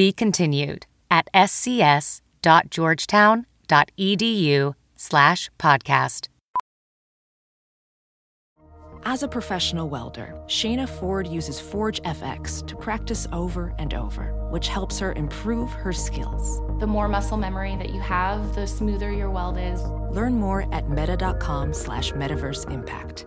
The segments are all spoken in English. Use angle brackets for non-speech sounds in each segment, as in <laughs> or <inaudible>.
Be continued at scs.georgetown.edu slash podcast. As a professional welder, Shayna Ford uses Forge FX to practice over and over, which helps her improve her skills. The more muscle memory that you have, the smoother your weld is. Learn more at meta.com slash metaverse impact.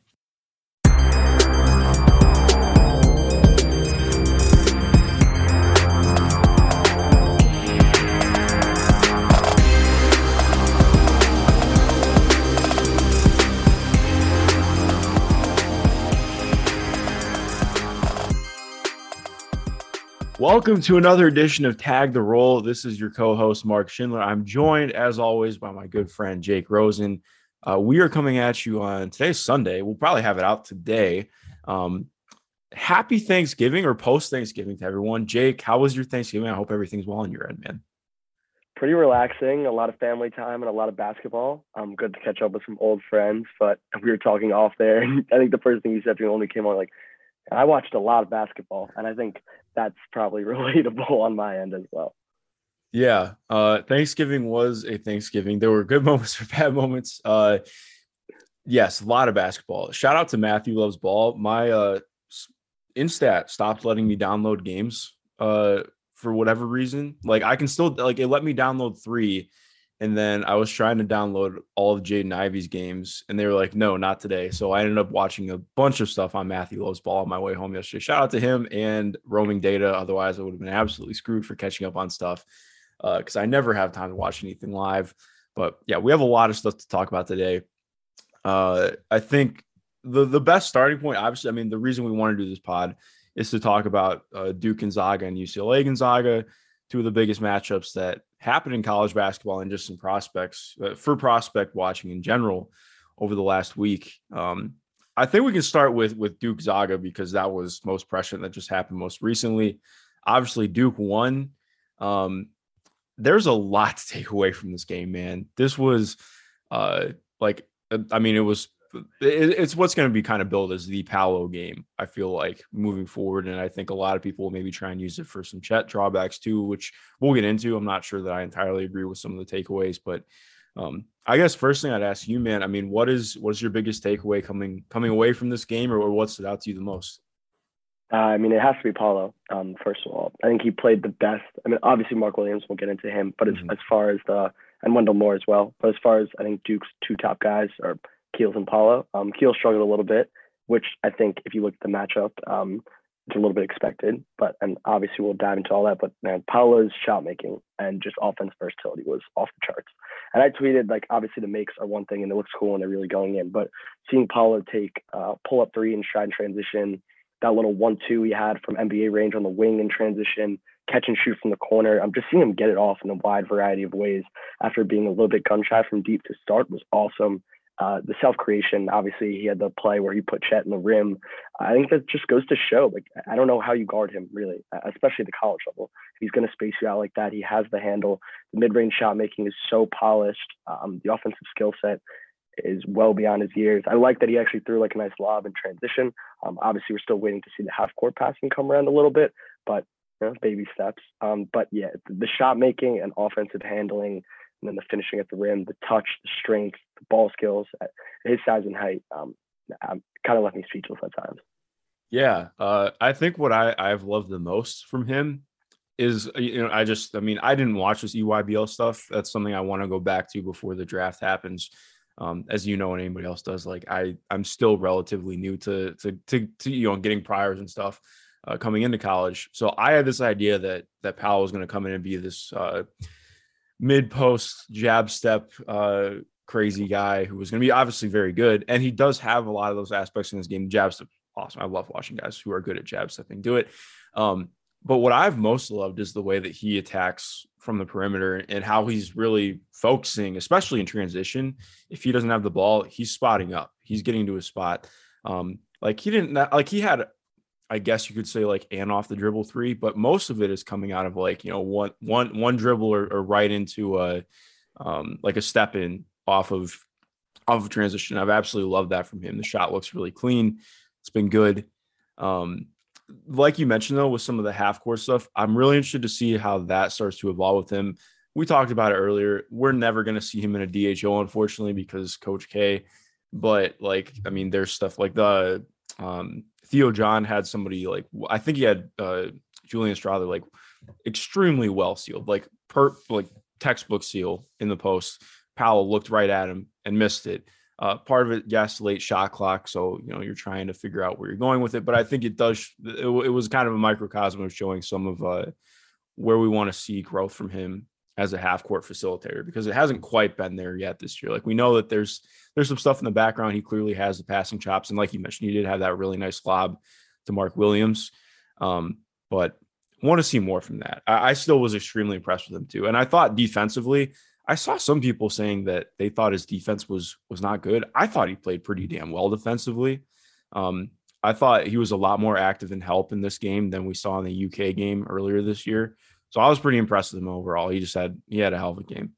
Welcome to another edition of Tag the Roll. This is your co-host Mark Schindler. I'm joined, as always, by my good friend Jake Rosen. Uh, we are coming at you on today's Sunday. We'll probably have it out today. Um, happy Thanksgiving or post Thanksgiving to everyone. Jake, how was your Thanksgiving? I hope everything's well on your end, man. Pretty relaxing. A lot of family time and a lot of basketball. Um, good to catch up with some old friends. But <laughs> we were talking off there, I think the first thing you said to me only came on like, I watched a lot of basketball, and I think that's probably <laughs> relatable on my end as well. Yeah, uh, Thanksgiving was a Thanksgiving. There were good <laughs> moments or bad moments. Uh, yes, a lot of basketball. Shout out to Matthew Loves Ball. My uh, Instat stopped letting me download games uh, for whatever reason. Like I can still like it let me download three, and then I was trying to download all of Jaden Ivey's games, and they were like, no, not today. So I ended up watching a bunch of stuff on Matthew Lowe's ball on my way home yesterday. Shout out to him and roaming data. Otherwise, I would have been absolutely screwed for catching up on stuff because uh, I never have time to watch anything live. But yeah, we have a lot of stuff to talk about today. Uh, I think the the best starting point, obviously, I mean, the reason we want to do this pod is to talk about uh, Duke Gonzaga and UCLA Gonzaga, two of the biggest matchups that happened in college basketball and just some prospects uh, for prospect watching in general over the last week. Um, I think we can start with with Duke Zaga because that was most prescient that just happened most recently. Obviously, Duke won. Um, there's a lot to take away from this game, man. This was uh, like, I mean, it was it's what's going to be kind of built as the Paolo game. I feel like moving forward, and I think a lot of people will maybe try and use it for some Chet drawbacks too, which we'll get into. I'm not sure that I entirely agree with some of the takeaways, but um, I guess first thing I'd ask you, man. I mean, what is what is your biggest takeaway coming coming away from this game, or, what stood out to you the most? Uh, I mean, it has to be Paolo. Um, first of all, I think he played the best. I mean, obviously Mark Williams. We'll get into him, but mm-hmm. as, as far as the and Wendell Moore as well. But as far as I think Duke's two top guys are Keels and Paolo. Um, Keels struggled a little bit, which I think if you look at the matchup, um, it's a little bit expected. But and obviously we'll dive into all that. But man, Paolo's shot making and just offense versatility was off the charts. And I tweeted like obviously the makes are one thing and it looks cool when they're really going in, but seeing Paolo take uh, pull up three and stride and transition, that little one two he had from NBA range on the wing in transition, catch and shoot from the corner. I'm just seeing him get it off in a wide variety of ways after being a little bit gun shy from deep to start was awesome. Uh, the self creation, obviously, he had the play where he put Chet in the rim. I think that just goes to show. Like, I don't know how you guard him really, especially the college level. He's going to space you out like that. He has the handle. The mid range shot making is so polished. Um, the offensive skill set is well beyond his years. I like that he actually threw like a nice lob in transition. Um, obviously, we're still waiting to see the half court passing come around a little bit, but you know, baby steps. Um, but yeah, the shot making and offensive handling and then the finishing at the rim, the touch, the strength, the ball skills his size and height, um, kind of left me speechless at times. Yeah, uh, I think what I I've loved the most from him is you know I just I mean I didn't watch this EYBL stuff. That's something I want to go back to before the draft happens. Um, as you know, and anybody else does. Like I I'm still relatively new to to to, to you know getting priors and stuff uh, coming into college. So I had this idea that that Paolo was going to come in and be this. Uh, mid post jab step uh, crazy guy who was going to be obviously very good. And he does have a lot of those aspects in this game. Jab step, awesome. I love watching guys who are good at jab stepping do it. Um, but what I've most loved is the way that he attacks from the perimeter and how he's really focusing, especially in transition. If he doesn't have the ball, he's spotting up. He's getting to a spot. Um, like he didn't like he had I guess you could say like and off the dribble three, but most of it is coming out of like you know one one one dribble or, or right into a um, like a step in off of off of transition. I've absolutely loved that from him. The shot looks really clean. It's been good. Um, like you mentioned though, with some of the half court stuff, I'm really interested to see how that starts to evolve with him. We talked about it earlier. We're never going to see him in a DHO, unfortunately, because Coach K. But like, I mean, there's stuff like the um, Theo John had somebody like I think he had uh, Julian Strawther like extremely well sealed, like per like textbook seal in the post. Paolo looked right at him and missed it. Uh, part of it, yes, late shot clock. So, you know, you're trying to figure out where you're going with it. But I think it does, it, it was kind of a microcosm of showing some of uh, where we want to see growth from him as a half court facilitator because it hasn't quite been there yet this year. Like we know that there's there's some stuff in the background. He clearly has the passing chops, and like you mentioned, he did have that really nice lob to Mark Williams. Um, but want to see more from that. I, I still was extremely impressed with him too, and I thought defensively. I saw some people saying that they thought his defense was was not good. I thought he played pretty damn well defensively. Um, I thought he was a lot more active in help in this game than we saw in the UK game earlier this year. So I was pretty impressed with him overall. He just had he had a hell of a game.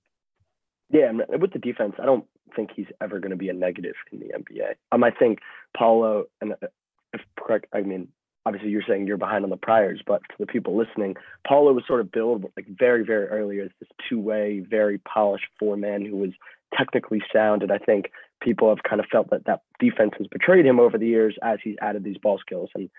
Yeah, with the defense, I don't think he's ever going to be a negative in the NBA. Um, I think Paolo and uh, if correct, I mean obviously you're saying you're behind on the priors, but for the people listening, Paolo was sort of billed like very very early as this two way, very polished four man who was technically sound, and I think people have kind of felt that that defense has betrayed him over the years as he's added these ball skills and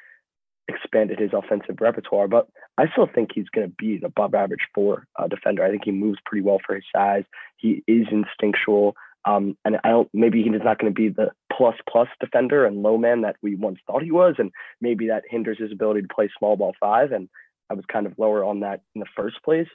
expanded his offensive repertoire, but I still think he's going to be an above average four uh, defender. I think he moves pretty well for his size. He is instinctual. Um, and I don't, maybe he's not going to be the plus plus defender and low man that we once thought he was. And maybe that hinders his ability to play small ball five. And I was kind of lower on that in the first place.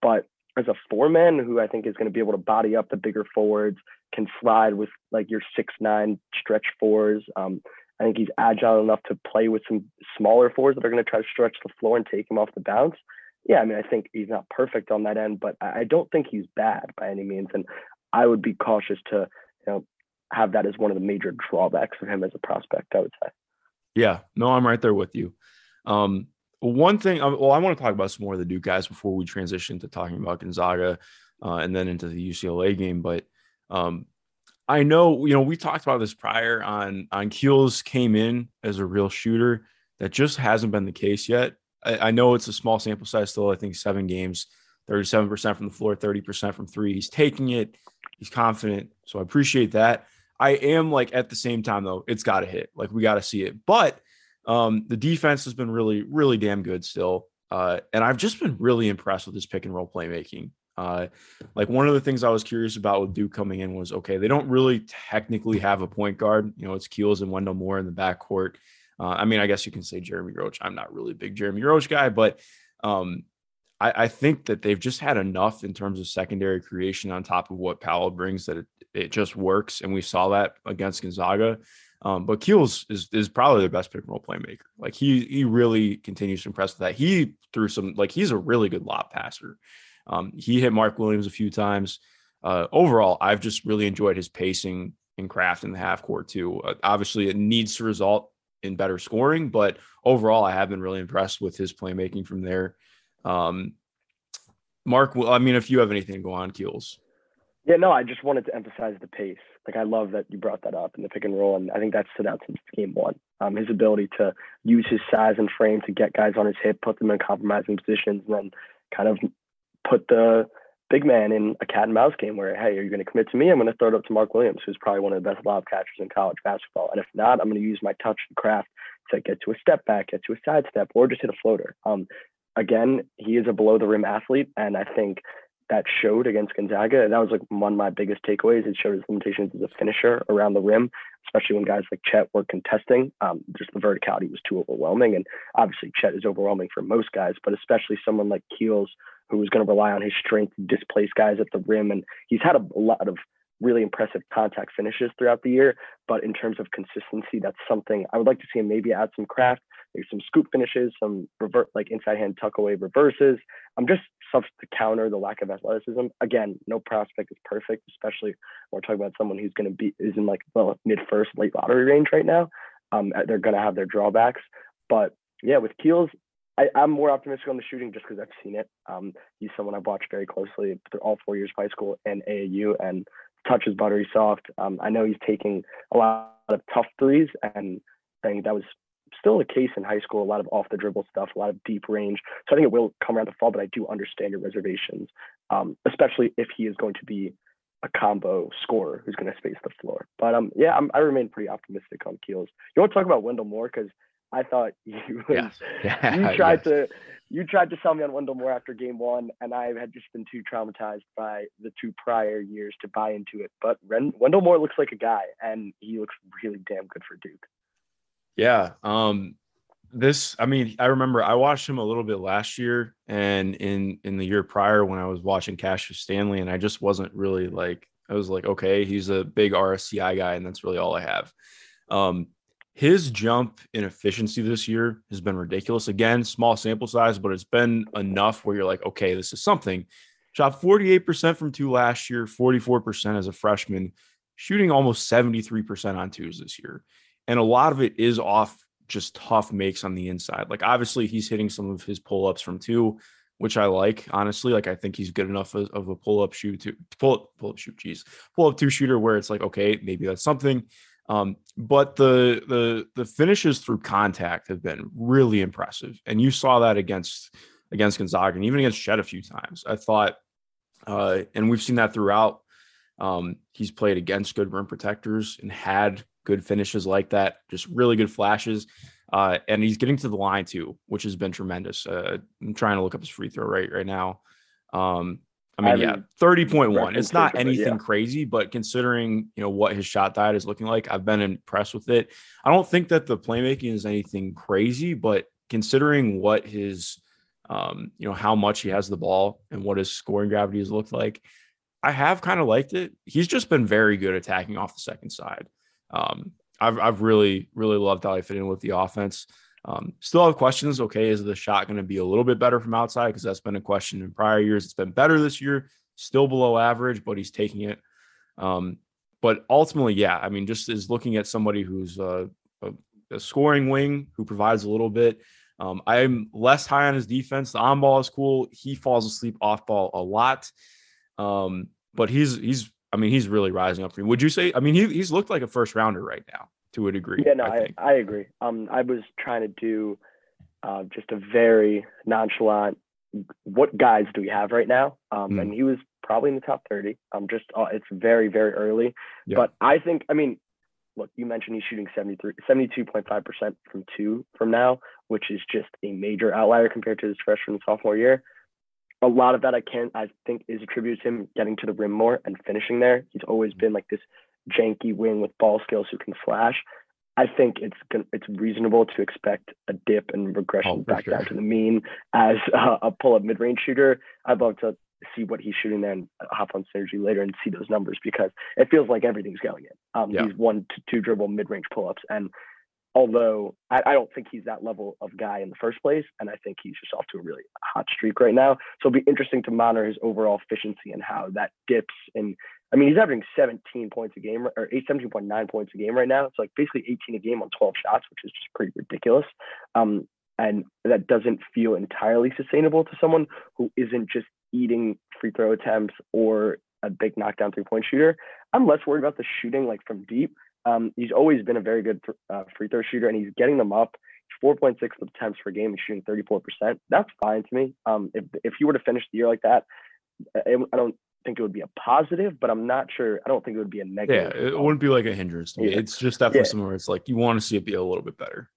But as a four man who I think is going to be able to body up the bigger forwards, can slide with like your six nine stretch fours, um, I think he's agile enough to play with some smaller fours that are going to try to stretch the floor and take him off the bounce. Yeah, I mean, I think he's not perfect on that end, but I don't think he's bad by any means. And I would be cautious to, you know, have that as one of the major drawbacks of him as a prospect. I would say. Yeah, no, I'm right there with you. Um, one thing, uh, well, I want to talk about some more of the Duke guys before we transition to talking about Gonzaga uh, and then into the UCLA game. But um, I know, you know, we talked about this prior on on Keels came in as a real shooter. That just hasn't been the case yet. I, I know it's a small sample size still. I think seven games, 37% from the floor, 30% from three. He's taking it. He's confident. So I appreciate that. I am like at the same time though, it's got to hit. Like we got to see it. But Um, the defense has been really, really damn good still. Uh, and I've just been really impressed with his pick and roll playmaking. Uh, like one of the things I was curious about with Duke coming in was okay, they don't really technically have a point guard. You know, it's Keels and Wendell Moore in the backcourt. Uh, I mean, I guess you can say Jeremy Roach. I'm not really a big Jeremy Roach guy, but um, I, I, think that they've just had enough in terms of secondary creation on top of what Paolo brings that it, it just works. And we saw that against Gonzaga. Um, but Keels is is probably the best pick and roll playmaker. Like he he really continues to impress with that. He threw some like he's a really good lob passer. Um, he hit Mark Williams a few times. Uh, overall, I've just really enjoyed his pacing and craft in the half court too. Uh, obviously, it needs to result in better scoring, but overall, I have been really impressed with his playmaking from there. Um, Mark, I mean, if you have anything to go on, Keels. Yeah, no, I just wanted to emphasize the pace. Like, I love that you brought that up in the pick and roll, and I think that stood out since game one. Um, his ability to use his size and frame to get guys on his hip, put them in compromising positions, and then kind of put the big man in a cat and mouse game where, hey, are you going to commit to me? I'm going to throw it up to Mark Williams, who's probably one of the best lob catchers in college basketball. And if not, I'm going to use my touch and craft to get to a step back, get to a side step, or just hit a floater. Um, again, he is a below the rim athlete, and I think that showed against Gonzaga. And that was like one of my biggest takeaways. It showed his limitations as a finisher around the rim, especially when guys like Chet were contesting. Um, just the verticality was too overwhelming, and obviously Chet is overwhelming for most guys, but especially someone like Keels who was going to rely on his strength to displace guys at the rim. And he's had a, a lot of really impressive contact finishes throughout the year. But in terms of consistency, that's something I would like to see him maybe add some craft, some scoop finishes, some revert like inside hand tuck away reverses. I'm just stuff to counter the lack of athleticism. Again, no prospect is perfect, especially when we're talking about someone who's going to be is in like well mid first, late lottery range right now. Um, they're going to have their drawbacks, but yeah, with Keels, I, am more optimistic on the shooting just because I've seen it. Um, he's someone I've watched very closely through all four years of high school and AAU, and touch is buttery soft. Um, I know he's taking a lot of tough threes, and I think that was still the case in high school. A lot of off the dribble stuff, a lot of deep range. So I think it will come around the fall, but I do understand your reservations, um, especially if he is going to be a combo scorer who's going to space the floor. But um, yeah, I'm, i remain pretty optimistic on Keels. You want to talk about Wendell Moore because I thought <laughs> you was, yeah. <laughs> you tried yes. to you tried to sell me on Wendell Moore after game one, and I had just been too traumatized by the two prior years to buy into it. But Ren- Wendell Moore looks like a guy, and he looks really damn good for Duke. Yeah. Um, this, I mean, I remember I watched him a little bit last year, and in in the year prior when I was watching Cassius Stanley, and I just wasn't really like I was like, okay, he's a big RSCI guy, and that's really all I have. Um, his jump in efficiency this year has been ridiculous. Again, small sample size, but it's been enough where you're like, okay, this is something. Shot 48% from two last year, 44% as a freshman, shooting almost 73% on twos this year. And a lot of it is off just tough makes on the inside. Like, obviously, he's hitting some of his pull ups from two, which I like, honestly. Like, I think he's good enough of a pull up shoot to pull, pull up shoot, Jeez, pull up two shooter where it's like, okay, maybe that's something. Um, but the the the finishes through contact have been really impressive, and you saw that against against Gonzaga and even against Chet a few times. I thought, uh, and we've seen that throughout. Um, he's played against good rim protectors and had good finishes like that, just really good flashes. Uh, and he's getting to the line too, which has been tremendous. Uh, I'm trying to look up his free throw rate right now. Um, I mean, I yeah, 30.1. It's not anything yeah. crazy, but considering, you know, what his shot diet is looking like, I've been impressed with it. I don't think that the playmaking is anything crazy, but considering what his um, you know, how much he has the ball and what his scoring gravity has looked like, I have kind of liked it. He's just been very good attacking off the second side. Um, I've I've really, really loved how I fit in with the offense. Um, still have questions. Okay, is the shot going to be a little bit better from outside? Because that's been a question in prior years. It's been better this year, still below average, but he's taking it. Um, but ultimately, yeah, I mean, just is looking at somebody who's a, a, a scoring wing who provides a little bit. Um, I'm less high on his defense. The on ball is cool. He falls asleep off ball a lot. Um, but he's he's I mean, he's really rising up for me. Would you say? I mean, he, he's looked like a first rounder right now to a degree. Yeah, no, I, I, I agree. Um, I was trying to do uh, just a very nonchalant. What guys do we have right now? Um, mm. and he was probably in the top thirty. Um, just uh, it's very very early, yeah. but I think I mean look, you mentioned he's shooting 73, 72.5% from two from now, which is just a major outlier compared to his freshman and sophomore year. A lot of that I can I think is attributed to him getting to the rim more and finishing there. He's always been like this janky wing with ball skills who can flash. I think it's it's reasonable to expect a dip and regression oh, back sure. down to the mean as <laughs> uh, a pull-up mid-range shooter. I'd love to see what he's shooting there and hop on synergy later and see those numbers because it feels like everything's going in. Um, yeah. He's one to two dribble mid-range pull-ups, and although I, I, don't think he's that level of guy in the first place, and I think he's just off to a really hot streak right now. So it'll be interesting to monitor his overall efficiency and how that dips. And I mean, he's averaging 17 points a game or 17.9 points a game right now. It's like basically 18 a game on 12 shots, which is just pretty ridiculous. Um, and that doesn't feel entirely sustainable to someone who isn't just eating free throw attempts or a big knockdown three point shooter. I'm less worried about the shooting like from deep. Um, he's always been a very good uh, free throw shooter, and he's getting them up. 4.6 attempts per game. He's shooting 34%. That's fine to me. Um, if if he were to finish the year like that, I, I don't think it would be a positive, but I'm not sure. I don't think it would be a negative. Yeah, it wouldn't be like a hindrance to me. Yeah. It's just definitely yeah. somewhere it's like you want to see it be a little bit better.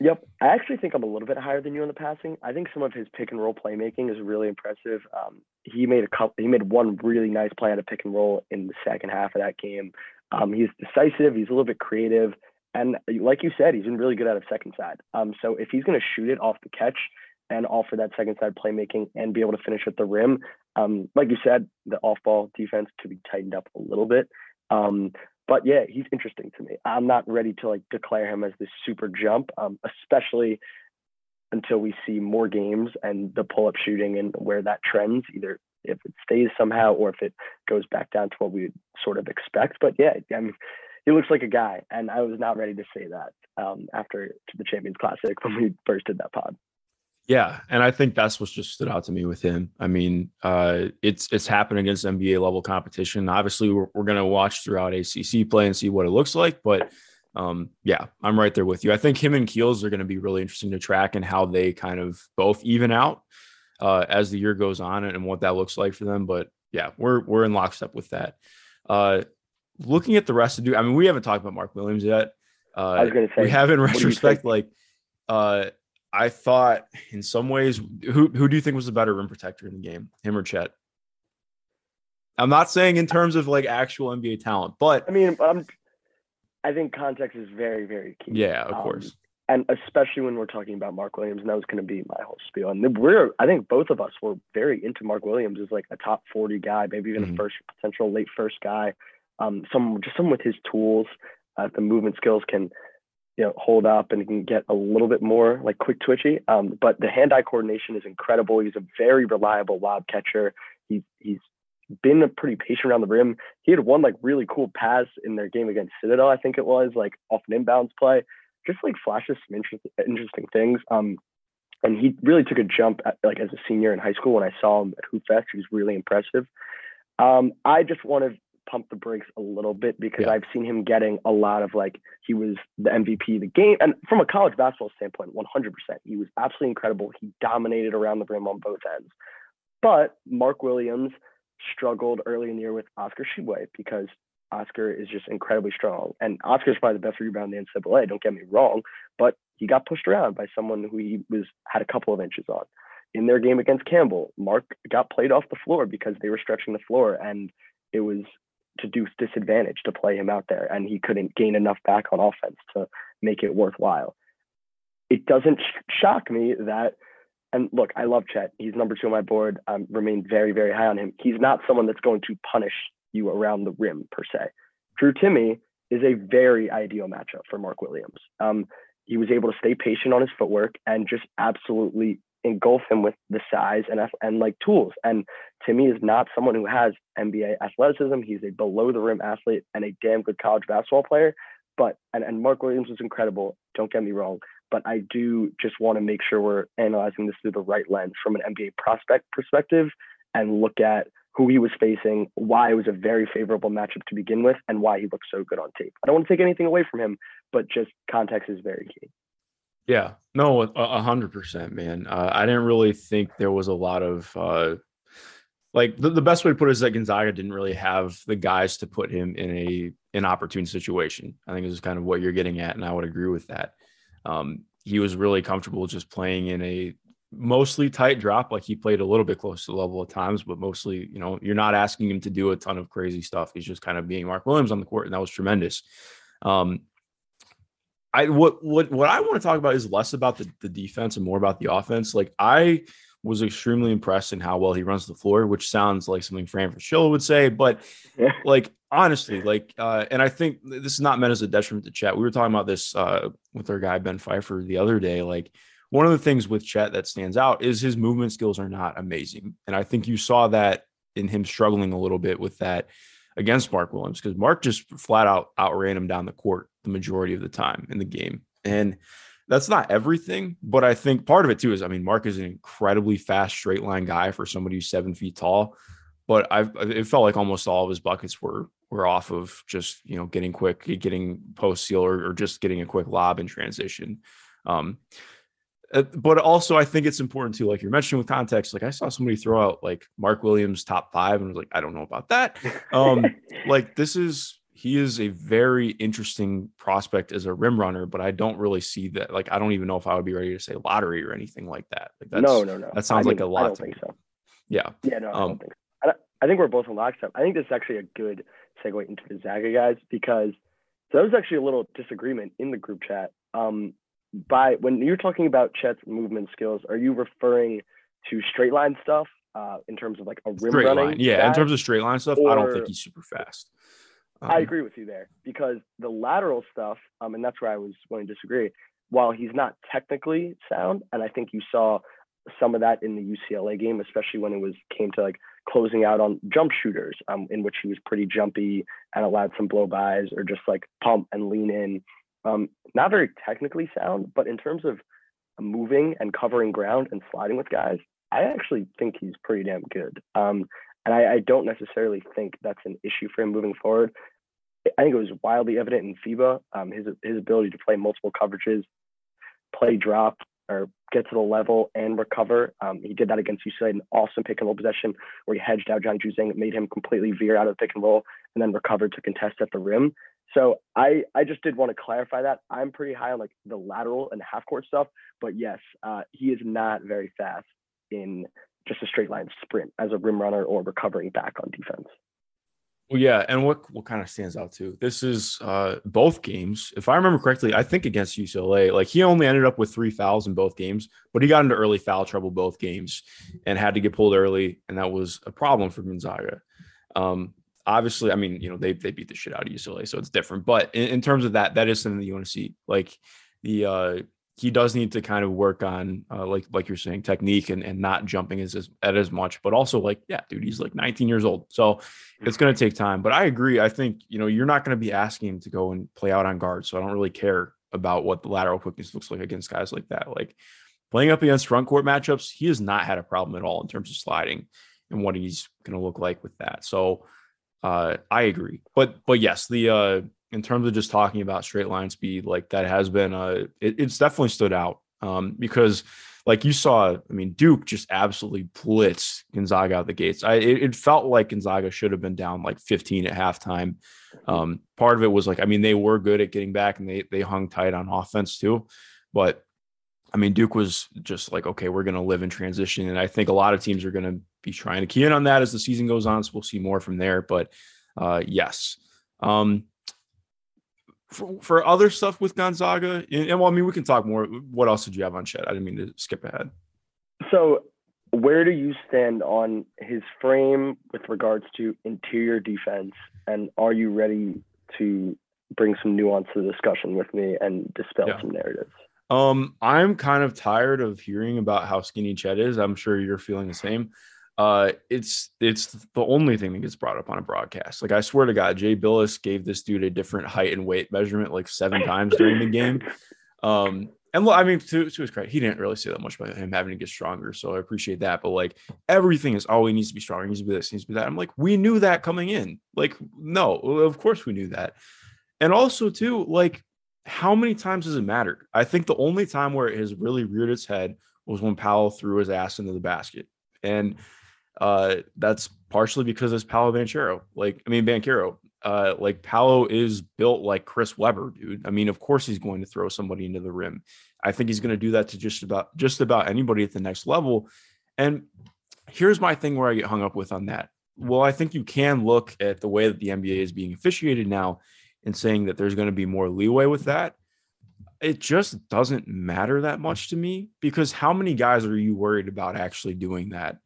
Yep. I actually think I'm a little bit higher than you in the passing. I think some of his pick and roll playmaking is really impressive. Um, he made a couple, he made one really nice play on a pick and roll in the second half of that game. Um, he's decisive. He's a little bit creative. And like you said, he's been really good out of second side. Um, so if he's going to shoot it off the catch and offer that second side playmaking and be able to finish at the rim, um, like you said, the off ball defense could be tightened up a little bit. Um, but yeah, he's interesting to me. I'm not ready to like declare him as this super jump, um, especially until we see more games and the pull up shooting and where that trends, either if it stays somehow or if it goes back down to what we sort of expect. But yeah, I mean, he looks like a guy, and I was not ready to say that um, after the Champions Classic <laughs> when we first did that pod. Yeah, and I think that's what just stood out to me with him. I mean, uh, it's it's happening against NBA level competition. Obviously, we're, we're going to watch throughout ACC play and see what it looks like. But um, yeah, I'm right there with you. I think him and Keels are going to be really interesting to track and how they kind of both even out uh, as the year goes on and what that looks like for them. But yeah, we're we're in lockstep with that. Uh, looking at the rest of the, I mean, we haven't talked about Mark Williams yet. Uh, I was going to say we have in retrospect, like. Uh, I thought in some ways, who who do you think was the better rim protector in the game, him or Chet? I'm not saying in terms of like actual NBA talent, but I mean, I'm, I think context is very, very key. Yeah, of um, course. And especially when we're talking about Mark Williams, and that was going to be my whole spiel. And we're, I think both of us were very into Mark Williams as like a top 40 guy, maybe even mm-hmm. a first potential late first guy. Um, some just some with his tools, uh, the movement skills can you know hold up and can get a little bit more like quick twitchy. Um, but the hand-eye coordination is incredible. He's a very reliable lob catcher. He, he's been a pretty patient around the rim. He had one like really cool pass in their game against Citadel, I think it was, like off an inbounds play. Just like flashes some interesting interesting things. Um, and he really took a jump at, like as a senior in high school when I saw him at Hoop Fest. He was really impressive. Um, I just want to pump the brakes a little bit because yeah. I've seen him getting a lot of like he was the MVP of the game. And from a college basketball standpoint, 100%, he was absolutely incredible. He dominated around the rim on both ends. But Mark Williams struggled early in the year with Oscar Tshiebwe because Oscar is just incredibly strong. And Oscar is probably the best rebound in the NCAA, don't get me wrong, but he got pushed around by someone who he was had a couple of inches on. In their game against Campbell, Mark got played off the floor because they were stretching the floor and it was to do disadvantage to play him out there, and he couldn't gain enough back on offense to make it worthwhile. It doesn't sh- shock me that, and look, I love Chet. He's number two on my board. I um, remain very, very high on him. He's not someone that's going to punish you around the rim per se. Drew Timme is a very ideal matchup for Mark Williams. Um, he was able to stay patient on his footwork and just absolutely engulf him with the size and and like tools. And Timmy is not someone who has NBA athleticism. He's a below the rim athlete and a damn good college basketball player. But and, and Mark Williams was incredible. Don't get me wrong. But I do just want to make sure we're analyzing this through the right lens from an NBA prospect perspective and look at who he was facing, why it was a very favorable matchup to begin with, and why he looked so good on tape. I don't want to take anything away from him, but just context is very key. Yeah, no, a hundred percent, man. Uh, I didn't really think there was a lot of uh, like the, the best way to put it is that Gonzaga didn't really have the guys to put him in a inopportune situation. I think this is kind of what you're getting at, and I would agree with that. Um, he was really comfortable just playing in a mostly tight drop. Like he played a little bit close to the level at times, but mostly, you know, you're not asking him to do a ton of crazy stuff. He's just kind of being Mark Williams on the court, and that was tremendous. Um, I what what what I want to talk about is less about the, the defense and more about the offense. Like I was extremely impressed in how well he runs the floor, which sounds like something Fran Fraschilla would say, but like honestly, like uh, and I think this is not meant as a detriment to Chet. We were talking about this uh, with our guy Ben Pfeiffer the other day. Like one of the things with Chet that stands out is his movement skills are not amazing, and I think you saw that in him struggling a little bit with that against Mark Williams because Mark just flat out outran him down the court the majority of the time in the game. And that's not everything, but I think part of it too is I mean, Mark is an incredibly fast straight line guy for somebody who's seven feet tall. But I've it felt like almost all of his buckets were were off of just you know getting quick, getting post seal or, or just getting a quick lob in transition. Um, uh, but also I think it's important to like you're mentioning with context. Like I saw somebody throw out like Mark Williams top five and was like, I don't know about that. <laughs> Um, like this is he is a very interesting prospect as a rim runner, but I don't really see that. Like I don't even know if I would be ready to say lottery or anything like that. Like that's no, no, no. That sounds I like mean, a lot. I don't think me. so. Yeah. Yeah, no, I Um, don't think so. I, I think we're both on lockstep. I think this is actually a good segue into the Zaga guys because so there was actually a little disagreement in the group chat. Um, by when you're talking about Chet's movement skills, are you referring to straight line stuff uh, in terms of like a rim straight running? line. Yeah. guy? In terms of straight line stuff, I don't think he's super fast. I Um, agree with you there because the lateral stuff, um, and that's where I was going to disagree. While he's not technically sound, and I think you saw some of that in the UCLA game, especially when it was came to like closing out on jump shooters, um, in which he was pretty jumpy and allowed some blow bys or just like pump and lean in. Um, not very technically sound, but in terms of moving and covering ground and sliding with guys, I actually think he's pretty damn good. Um, and I, I don't necessarily think that's an issue for him moving forward. I think it was wildly evident in FIBA, um, his his ability to play multiple coverages, play drop or get to the level and recover. Um, he did that against UCLA, in an awesome pick and roll possession where he hedged out Johnny Juzang, made him completely veer out of the pick and roll, and then recovered to contest at the rim. So I I just did want to clarify that I'm pretty high on like the lateral and half court stuff, but yes, uh, he is not very fast in just a straight line sprint as a rim runner or recovering back on defense. Well, yeah, and what what kind of stands out too? This is uh both games. If I remember correctly, I think against UCLA, like he only ended up with three fouls in both games, but he got into early foul trouble both games and had to get pulled early, and that was a problem for Gonzaga. Um, obviously, I mean, you know, they they beat the shit out of UCLA, so it's different. But in, in terms of that, that is something that you want to see. Like the uh he does need to kind of work on uh, like like you're saying technique and, and not jumping as, as at as much but also like yeah dude he's like 19 years old so it's going to take time but i agree i think you know you're not going to be asking him to go and play out on guard so i don't really care about what the lateral quickness looks like against guys like that like playing up against front court matchups he has not had a problem at all in terms of sliding and what he's going to look like with that so uh i agree but but yes the uh in terms of just talking about straight line speed, like that has been uh it, it's definitely stood out. Um, because like you saw, I mean, Duke just absolutely blitzed Gonzaga out the gates. I it, it felt like Gonzaga should have been down like 15 at halftime. Um, part of it was like, I mean, they were good at getting back and they they hung tight on offense too. But I mean, Duke was just like, okay, we're gonna live in transition. And I think a lot of teams are gonna be trying to key in on that as the season goes on. So we'll see more from there. But uh yes. Um for, for other stuff with Gonzaga, and, and well, I mean, we can talk more. What else did you have on Chet? I didn't mean to skip ahead. So, where do you stand on his frame with regards to interior defense? And are you ready to bring some nuance to the discussion with me and dispel Yeah. some narratives? Um, I'm kind of tired of hearing about how skinny Chet is. I'm sure you're feeling the same. Uh, it's it's the only thing that gets brought up on a broadcast. Like I swear to God, Jay Bilas gave this dude a different height and weight measurement like seven <laughs> times during the game. Um, and look, I mean, to, to his credit, he didn't really say that much about him having to get stronger. So I appreciate that. But like everything is, oh, he needs to be stronger. He needs to be this, he needs to be that. I'm like, we knew that coming in. Like, no, of course we knew that. And also, too, like, how many times does it matter? I think the only time where it has really reared its head was when Paolo threw his ass into the basket. And Uh, that's partially because it's Paolo Banchero. Like, I mean, Banchero. Uh, like Paolo is built like Chris Webber, dude. I mean, of course he's going to throw somebody into the rim. I think he's going to do that to just about just about anybody at the next level. And here's my thing where I get hung up with on that. Well, I think you can look at the way that the NBA is being officiated now and saying that there's going to be more leeway with that. It just doesn't matter that much to me because how many guys are you worried about actually doing that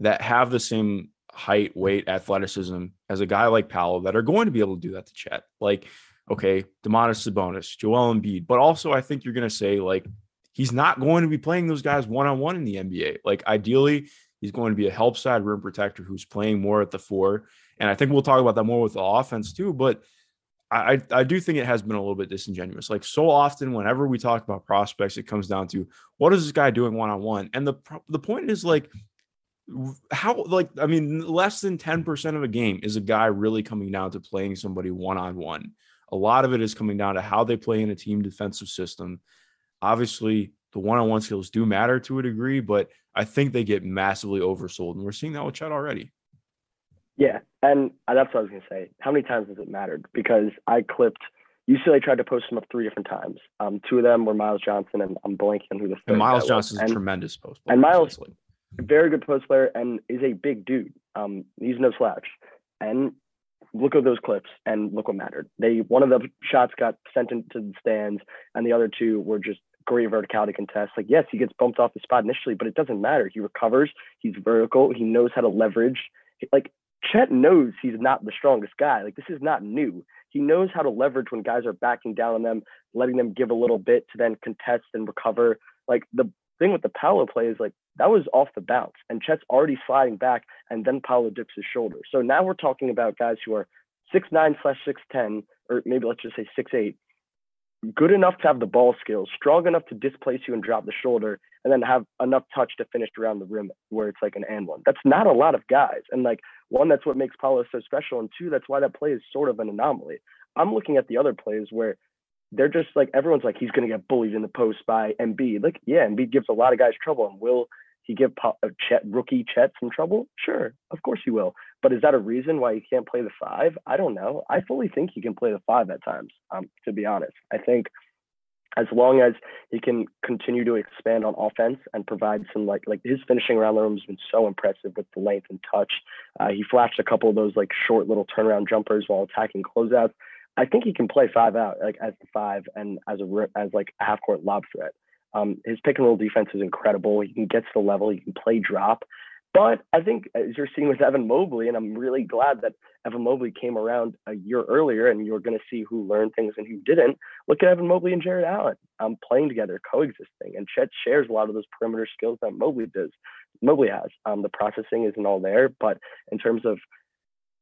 that have the same height, weight, athleticism as a guy like Paolo that are going to be able to do that to Chet? Like, okay, Domantas Sabonis, Joel Embiid, but also I think you're going to say like he's not going to be playing those guys one on one in the NBA. Like, ideally, He's going to be a help side rim protector who's playing more at the four. And I think we'll talk about that more with the offense too. But I, I do think it has been a little bit disingenuous. Like so often, whenever we talk about prospects, it comes down to what is this guy doing one on one? And the the point is like how like I mean, less than 10% of a game is a guy really coming down to playing somebody one on one. A lot of it is coming down to how they play in a team defensive system. Obviously, the one-on-one skills do matter to a degree, but I think they get massively oversold, and we're seeing that with Chet already. Yeah, and that's what I was gonna say. How many times has it mattered? Because I clipped UCLA tried to post him up three different times. Um, two of them were Myles Johnson, and I'm blanking on who the third. And Myles Johnson is a tremendous post player. And Myles, very good post player, and is a big dude. Um, he's no slouch. And look at those clips, and look what mattered. They one of the shots got sent into the stands, and the other two were just great verticality contest. Like, yes, he gets bumped off the spot initially, but it doesn't matter. He recovers. He's vertical. He knows how to leverage. Like Chet knows he's not the strongest guy. Like this is not new. He knows how to leverage when guys are backing down on them, letting them give a little bit to then contest and recover. Like the thing with the Paolo play is like that was off the bounce, and Chet's already sliding back, and then Paolo dips his shoulder. So now we're talking about guys who are six nine slash six ten, or maybe let's just say six eight, good enough to have the ball skills, strong enough to displace you and drop the shoulder, and then have enough touch to finish around the rim where it's like an and one. That's not a lot of guys. And like one, that's what makes Paolo so special. And two, that's why that play is sort of an anomaly. I'm looking at the other plays where they're just like everyone's like he's to get bullied in the post by Embiid. Like yeah, Embiid gives a lot of guys trouble, and will he give a Chet, rookie Chet some trouble? Sure, of course he will. But is that a reason why he can't play the five? I don't know. I fully think he can play the five at times. Um, to be honest, I think as long as he can continue to expand on offense and provide some like like his finishing around the room has been so impressive with the length and touch. Uh, he flashed a couple of those like short little turnaround jumpers while attacking closeouts. I think he can play five out like as the five and as a as like a half court lob threat. Um, his pick and roll defense is incredible. He can get to the level. He can play drop. But I think as you're seeing with Evan Mobley, and I'm really glad that Evan Mobley came around a year earlier, and you're going to see who learned things and who didn't. Look at Evan Mobley and Jarrett Allen um, playing together, coexisting, and Chet shares a lot of those perimeter skills that Mobley does. Mobley has. Um, the processing isn't all there, but in terms of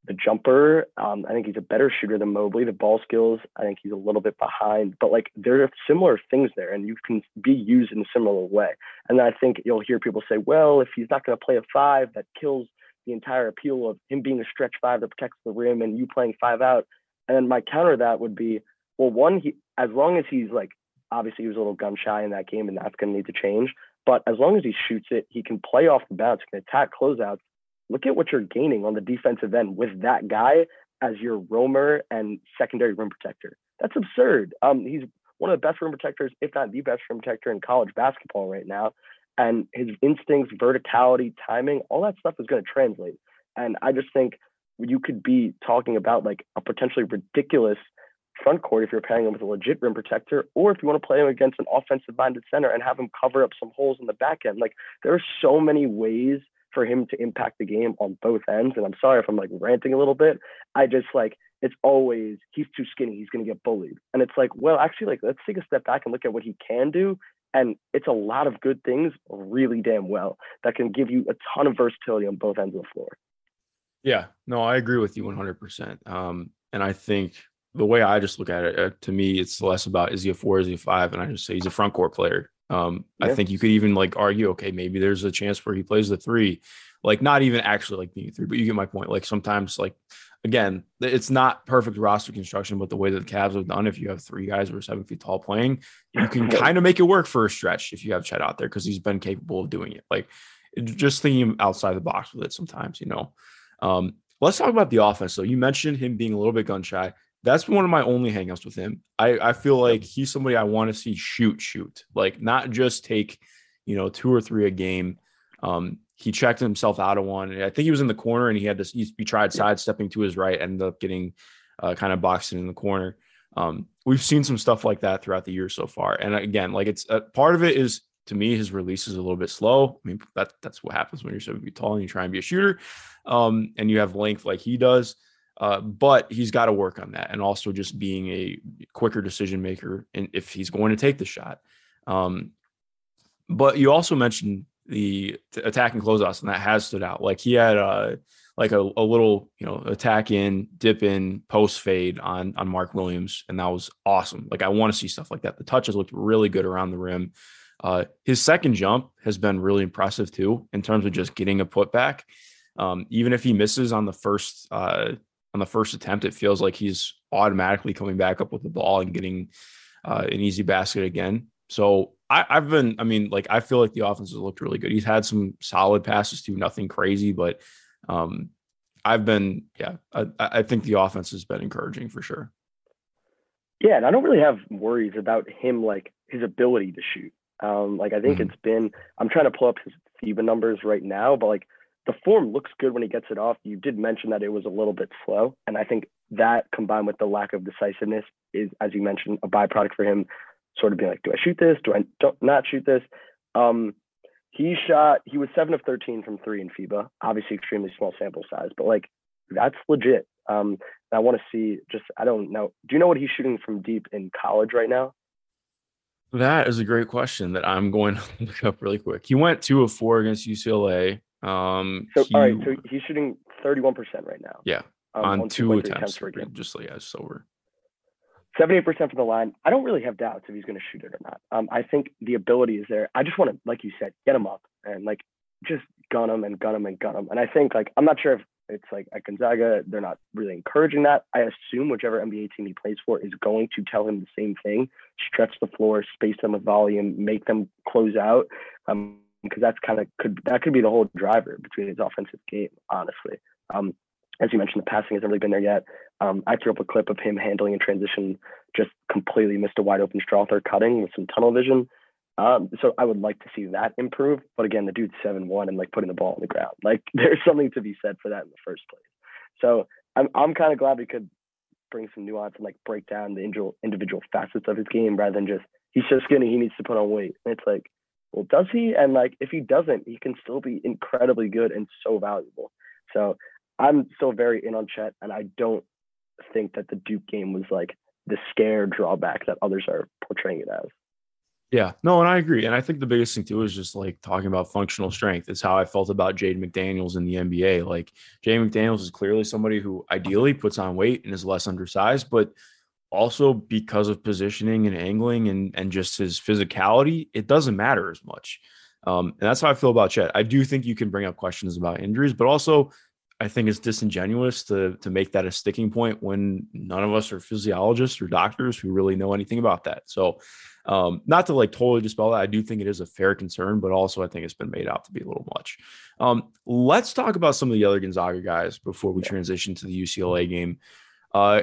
the jumper. Um, I think he's a better shooter than Mobley. The ball skills, I think he's a little bit behind, but like there are similar things there, and you can be used in a similar way. And I think you'll hear people say, well, if he's not going to play a five, that kills the entire appeal of him being a stretch five that protects the rim and you playing five out. And then my counter that would be, well, one, he as long as he's like obviously he was a little gun shy in that game, and that's going to need to change. But as long as he shoots it, he can play off the bounce, he can attack closeouts, look at what you're gaining on the defensive end with that guy as your roamer and secondary rim protector. That's absurd. Um, he's one of the best rim protectors, if not the best rim protector in college basketball right now. And his instincts, verticality, timing, all that stuff is going to translate. And I just think you could be talking about like a potentially ridiculous front court if you're pairing him with a legit rim protector, or if you want to play him against an offensive minded center and have him cover up some holes in the back end. Like there are so many ways for him to impact the game on both ends. And I'm sorry if I'm like ranting a little bit. I just like it's always he's too skinny, he's gonna get bullied. And it's like, well, actually, like let's take a step back and look at what he can do. And it's a lot of good things really damn well that can give you a ton of versatility on both ends of the floor. Yeah, no, I agree with you 100%. Um, and I think the way I just look at it, uh, to me, it's less about is he a four, is he a five? And I just say he's a front court player. Um, yeah. I think you could even like argue, okay, maybe there's a chance where he plays the three, like not even actually like being three, but you get my point. Like sometimes like again, it's not perfect roster construction, but the way that the Cavs have done, if you have three guys who are seven feet tall playing, you can kind of make it work for a stretch if you have Chet out there because he's been capable of doing it. Like just thinking outside the box with it sometimes, you know. Um, let's talk about the offense. So you mentioned him being a little bit gun shy. That's one of my only hangups with him. I, I feel like he's somebody I want to see shoot, shoot, like not just take, you know, two or three a game. Um, he checked himself out of one. I think he was in the corner and he had to he, he tried sidestepping to his right, ended up getting uh, kind of boxing in the corner. Um, we've seen some stuff like that throughout the year so far. And again, like it's uh, part of it is to me, his release is a little bit slow. I mean, that that's what happens when you're seven feet tall and you try and be a shooter, um, and you have length like he does. Uh, but he's got to work on that, and also just being a quicker decision maker, and if he's going to take the shot. Um, but you also mentioned the attack attacking closeouts, and that has stood out. Like he had a like a, a little you know attack in, dip in, post fade on on Mark Williams, and that was awesome. Like I want to see stuff like that. The touches looked really good around the rim. Uh, his second jump has been really impressive too in terms of just getting a putback. Um, even if he misses on the first uh, on the first attempt, it feels like he's automatically coming back up with the ball and getting uh, an easy basket again. So I, have been, I mean, like I feel like the offense has looked really good. He's had some solid passes too, nothing crazy, but um, I've been, yeah, I, I think the offense has been encouraging for sure. Yeah, and I don't really have worries about him like his ability to shoot. Um, like I think mm-hmm. it's been, I'm trying to pull up his FIBA numbers right now, but like the form looks good when he gets it off. You did mention that it was a little bit slow, and I think that combined with the lack of decisiveness is, as you mentioned, a byproduct for him sort of being like, do I shoot this? Do I don't not shoot this? Um, he shot, he was seven of 13 from three in FIBA, obviously extremely small sample size, but like that's legit. Um, I want to see just, I don't know. Do you know what he's shooting from deep in college right now? That is a great question that I'm going <laughs> to look up really quick. He went two of four against UCLA. Um, so, he, all right. So he's shooting 31% right now. Yeah. Um, on, on, two attempts, attempts just like as over. 78% from the line. I don't really have doubts if he's going to shoot it or not. Um, I think the ability is there. I just want to, like you said, get him up and like just gun him and gun him and gun him. And I think like I'm not sure if it's like at Gonzaga they're not really encouraging that. I assume whichever NBA team he plays for is going to tell him the same thing: stretch the floor, space them with volume, make them close out. Um, because that's kind of could that could be the whole driver between his offensive game, honestly. Um, as you mentioned, the passing hasn't really been there yet. Um, I threw up a clip of him handling in transition, just completely missed a wide open Strawther cutting with some tunnel vision. Um, so I would like to see that improve. But again, the dude's seven one and like putting the ball on the ground. <laughs> Like there's something to be said for that in the first place. So I'm I'm kind of glad we could bring some nuance and like break down the individual individual facets of his game rather than just he's so skinny he needs to put on weight. And it's like, well, does he? And like if he doesn't, he can still be incredibly good and so valuable. So I'm still very in on Chet, and I don't think that the Duke game was like the scare drawback that others are portraying it as. Yeah, no, and I agree. And I think the biggest thing too is just like talking about functional strength. is how I felt about Jaden McDaniels in the NBA. Like Jaden McDaniels is clearly somebody who ideally puts on weight and is less undersized, but also because of positioning and angling and and just his physicality, it doesn't matter as much. Um, and that's how I feel about Chet. I do think you can bring up questions about injuries, but also I think it's disingenuous to to make that a sticking point when none of us are physiologists or doctors who really know anything about that. So, um, not to like totally dispel that, I do think it is a fair concern, but also I think it's been made out to be a little much. Um, let's talk about some of the other Gonzaga guys before we transition to the UCLA game. Uh,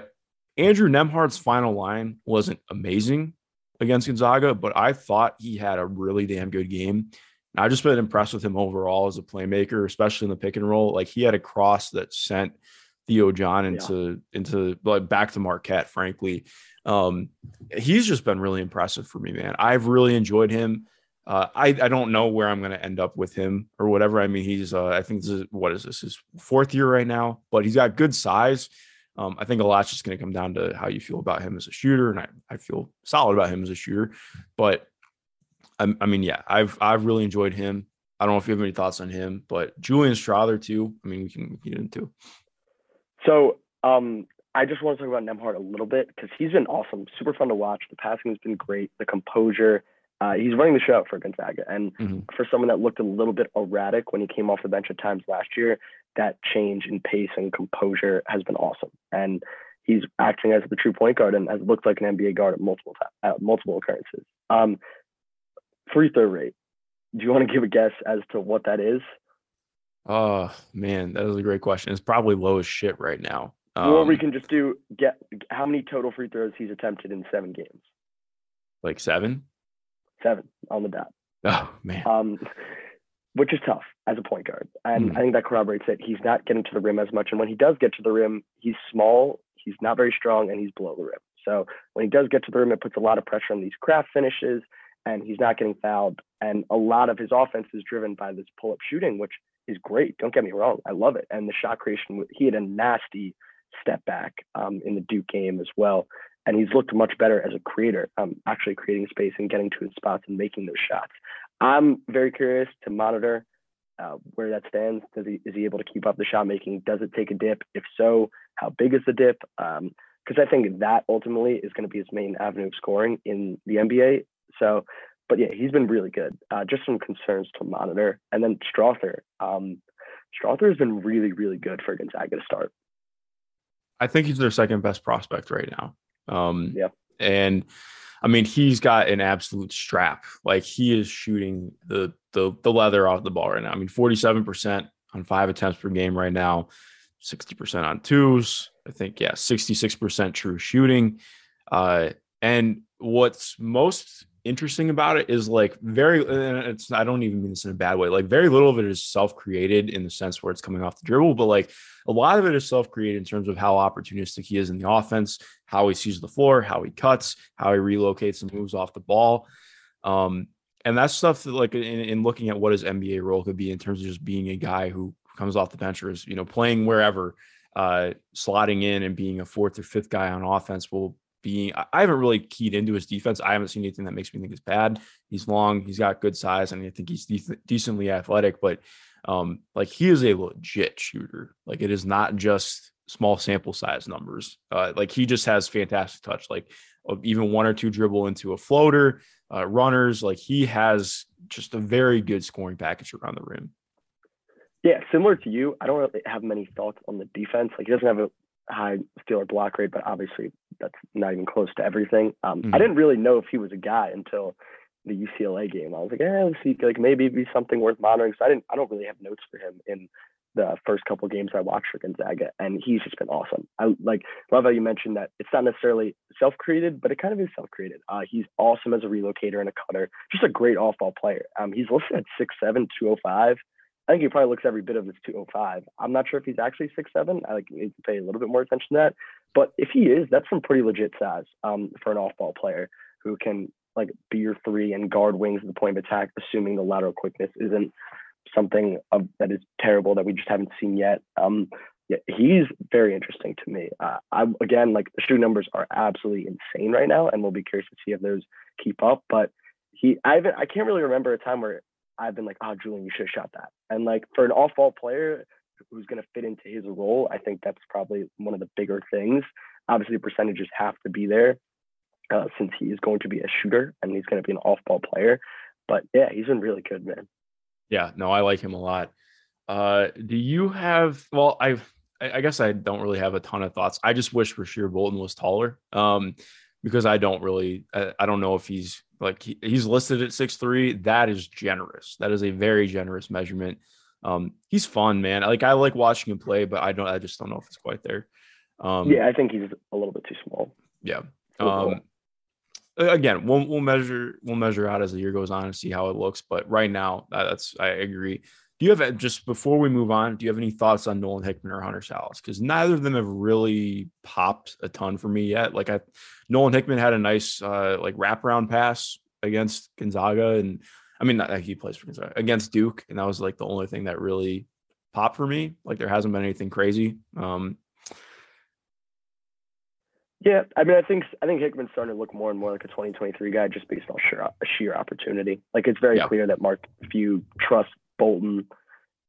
Andrew Nembhard's final line wasn't amazing against Gonzaga, but I thought he had a really damn good game. I've just been impressed with him overall as a playmaker, especially in the pick and roll. Like he had a cross that sent Theo John into yeah. into like back to Marquette, frankly. Um, he's just been really impressive for me, man. I've really enjoyed him. Uh, I, I don't know where I'm going to end up with him or whatever. I mean, he's, uh, I think this is, what is this, his fourth year right now, but he's got good size. Um, I think a lot's just going to come down to how you feel about him as a shooter. And I, I feel solid about him as a shooter, but I, I mean, yeah, I've I've really enjoyed him. I don't know if you have any thoughts on him, but Julian Strawther too. I mean, we can get into. So, um, I just want to talk about Nembhard a little bit because he's been awesome, super fun to watch. The passing has been great, the composure. Uh, he's running the show for Gonzaga, and mm-hmm. for someone that looked a little bit erratic when he came off the bench at times last year, that change in pace and composure has been awesome. And he's acting as the true point guard and has looked like an NBA guard at multiple uh, multiple occurrences. Um, free throw rate. Do you want to give a guess as to what that is? Oh man, that is a great question. It's probably low as shit right now. Um, or we can just do get how many total free throws he's attempted in seven games. Like seven. Seven on the dot. Oh man. Um, which is tough as a point guard, and mm. I think that corroborates it. He's not getting to the rim as much, and when he does get to the rim, he's small, he's not very strong, and he's below the rim. So when he does get to the rim, it puts a lot of pressure on these craft finishes, and he's not getting fouled. And a lot of his offense is driven by this pull-up shooting, which is great. Don't get me wrong, I love it. And the shot creation, he had a nasty step back um, in the Duke game as well. And he's looked much better as a creator, um, actually creating space and getting to his spots and making those shots. I'm very curious to monitor uh, where that stands. Does he is he able to keep up the shot making? Does it take a dip? If so, how big is the dip? Because um, I think that ultimately is going to be his main avenue of scoring in the NBA. So, but yeah, he's been really good. Uh, just some concerns to monitor. And then Strawther. Um, Strawther has been really, really good for Gonzaga to start. I think he's their second best prospect right now. Um, yeah. And I mean, he's got an absolute strap. Like he is shooting the the the leather off the ball right now. I mean, 47% on five attempts per game right now, 60% on twos. I think, yeah, 66% true shooting. Uh, and what's most interesting about it is like very it's I don't even mean this in a bad way. Like very little of it is self-created in the sense where it's coming off the dribble, but like a lot of it is self-created in terms of how opportunistic he is in the offense, how he sees the floor, how he cuts, how he relocates and moves off the ball. Um, and that's stuff that like in, in looking at what his NBA role could be in terms of just being a guy who comes off the bench or is, you know, playing wherever, uh, slotting in and being a fourth or fifth guy on offense will being I haven't really keyed into his defense. I haven't seen anything that makes me think it's bad. He's long, he's got good size, and I think he's de- decently athletic, but um like he is a legit shooter. Like it is not just small sample size numbers. Uh like he just has fantastic touch. Like uh, even one or two dribble into a floater, uh, runners, like he has just a very good scoring package around the rim. Yeah, similar to you, I don't really have many thoughts on the defense. Like he doesn't have a high steal or block rate, but obviously that's not even close to everything. Um, mm-hmm. I didn't really know if he was a guy until the UCLA game. I was like, yeah, let's see, like maybe it'd be something worth monitoring. So I didn't, I don't really have notes for him in the first couple games I watched for Gonzaga, and he's just been awesome. I like love how you mentioned that it's not necessarily self-created, but it kind of is self-created. Uh, he's awesome as a relocator and a cutter, just a great off-ball player. Um, he's listed at 6'7", 205. I think he probably looks every bit of his 205. I'm not sure if he's actually six seven. I like need to pay a little bit more attention to that. But if he is, that's some pretty legit size um, for an off-ball player who can like be your three and guard wings at the point of attack, assuming the lateral quickness isn't something of, that is terrible that we just haven't seen yet. Um, yeah, he's very interesting to me. Uh, I again, like the shoe numbers are absolutely insane right now, and we'll be curious to see if those keep up. But he, I haven't, I can't really remember a time where I've been like, oh, Julian, you should have shot that. And like for an off ball player who's going to fit into his role, I think that's probably one of the bigger things. Obviously, percentages have to be there uh, since he is going to be a shooter and he's going to be an off ball player. But yeah, he's been really good, man. Yeah, no, I like him a lot. Uh, do you have? Well, I've. I guess I don't really have a ton of thoughts. I just wish Rasir Bolton was taller. Um, because I don't really, I, I don't know if he's like he, he's listed at six three. That is generous. That is a very generous measurement. Um, he's fun, man. Like I like watching him play, but I don't. I just don't know if it's quite there. Um, yeah, I think he's a little bit too small. Yeah. Um, again, we'll we'll measure we'll measure out as the year goes on and see how it looks. But right now, that's I agree. Do you have just before we move on? Do you have any thoughts on Nolan Hickman or Hunter Sallis? Because neither of them have really popped a ton for me yet. Like I, Nolan Hickman had a nice uh, like wraparound pass against Gonzaga, and I mean not, he plays for Gonzaga against Duke, and that was like the only thing that really popped for me. Like there hasn't been anything crazy. Um, yeah, I mean, I think I think Hickman's starting to look more and more like a 2023 guy just based on sheer sheer opportunity. Like it's very yeah. clear that Mark Few trusts Bolton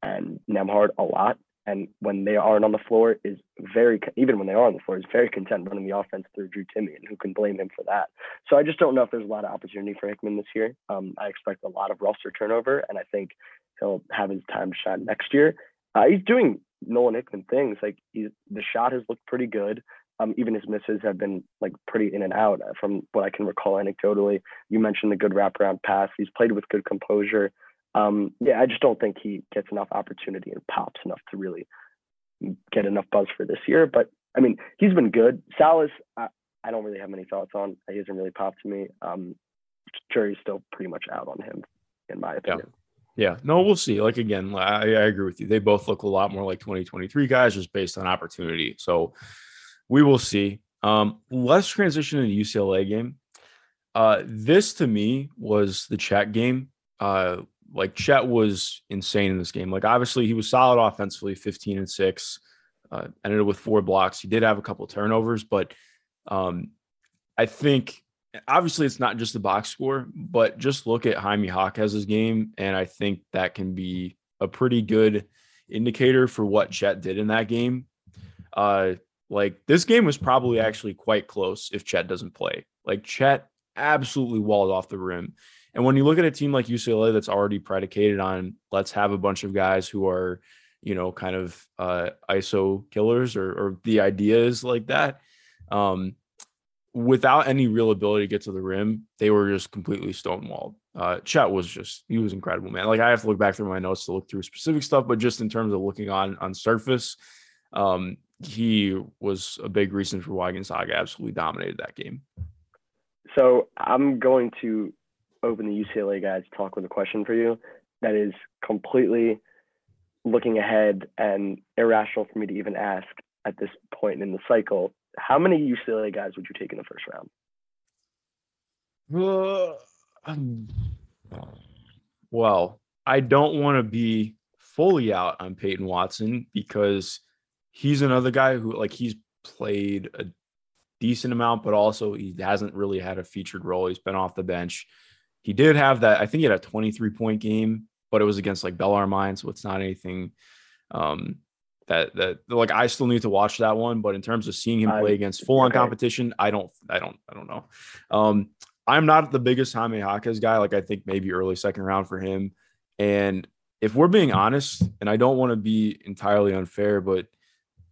and Nembhard a lot. And when they aren't on the floor, is very even when they are on the floor, is very content running the offense through Drew Timme, and who can blame him for that? So I just don't know if there's a lot of opportunity for Hickman this year. Um, I expect a lot of roster turnover, and I think he'll have his time to shine next year. Uh, he's doing Nolan Hickman things. Like he's the shot has looked pretty good. Um, even his misses have been like pretty in and out uh, from what I can recall anecdotally. You mentioned the good wraparound pass. He's played with good composure. Um, yeah, I just don't think he gets enough opportunity and pops enough to really get enough buzz for this year. But I mean, he's been good. Sallis, I, I don't really have many thoughts on. He hasn't really popped to me. Um, jury's still pretty much out on him, in my opinion. Yeah. yeah. no, we'll see. Like again, I, I agree with you. They both look a lot more like 2023 guys, just based on opportunity. So we will see. Um, let's transition to the UCLA game. Uh, this to me was the Chet game. Uh, like Chet was insane in this game. Like obviously he was solid offensively, 15 and six, uh, ended up with four blocks. He did have a couple turnovers, but um, I think obviously it's not just the box score, but just look at Jaime Jaquez's game, and I think that can be a pretty good indicator for what Chet did in that game. Uh, like this game was probably actually quite close if Chet doesn't play. Like Chet absolutely walled off the rim. And when you look at a team like UCLA that's already predicated on let's have a bunch of guys who are, you know, kind of uh, ISO killers or, or the ideas like that, um, without any real ability to get to the rim, they were just completely stonewalled. Uh, Chet was just he was incredible, man. Like I have to look back through my notes to look through specific stuff, but just in terms of looking on on surface, um, he was a big reason for why Gonzaga absolutely dominated that game. So I'm going to open the UCLA guys talk with a question for you that is completely looking ahead and irrational for me to even ask at this point in the cycle. How many UCLA guys would you take in the first round? Uh, well, I don't want to be fully out on Peyton Watson because he's another guy who like he's played a decent amount, but also he hasn't really had a featured role. He's been off the bench. He did have that, I think he had a 23 point game, but it was against like Bellarmine, so it's not anything um that that like I still need to watch that one. But in terms of seeing him play against full on competition, I don't I don't I don't know. Um I'm not the biggest Jaime Jaquez guy. Like I think maybe early second round for him. And if we're being honest, and I don't want to be entirely unfair, but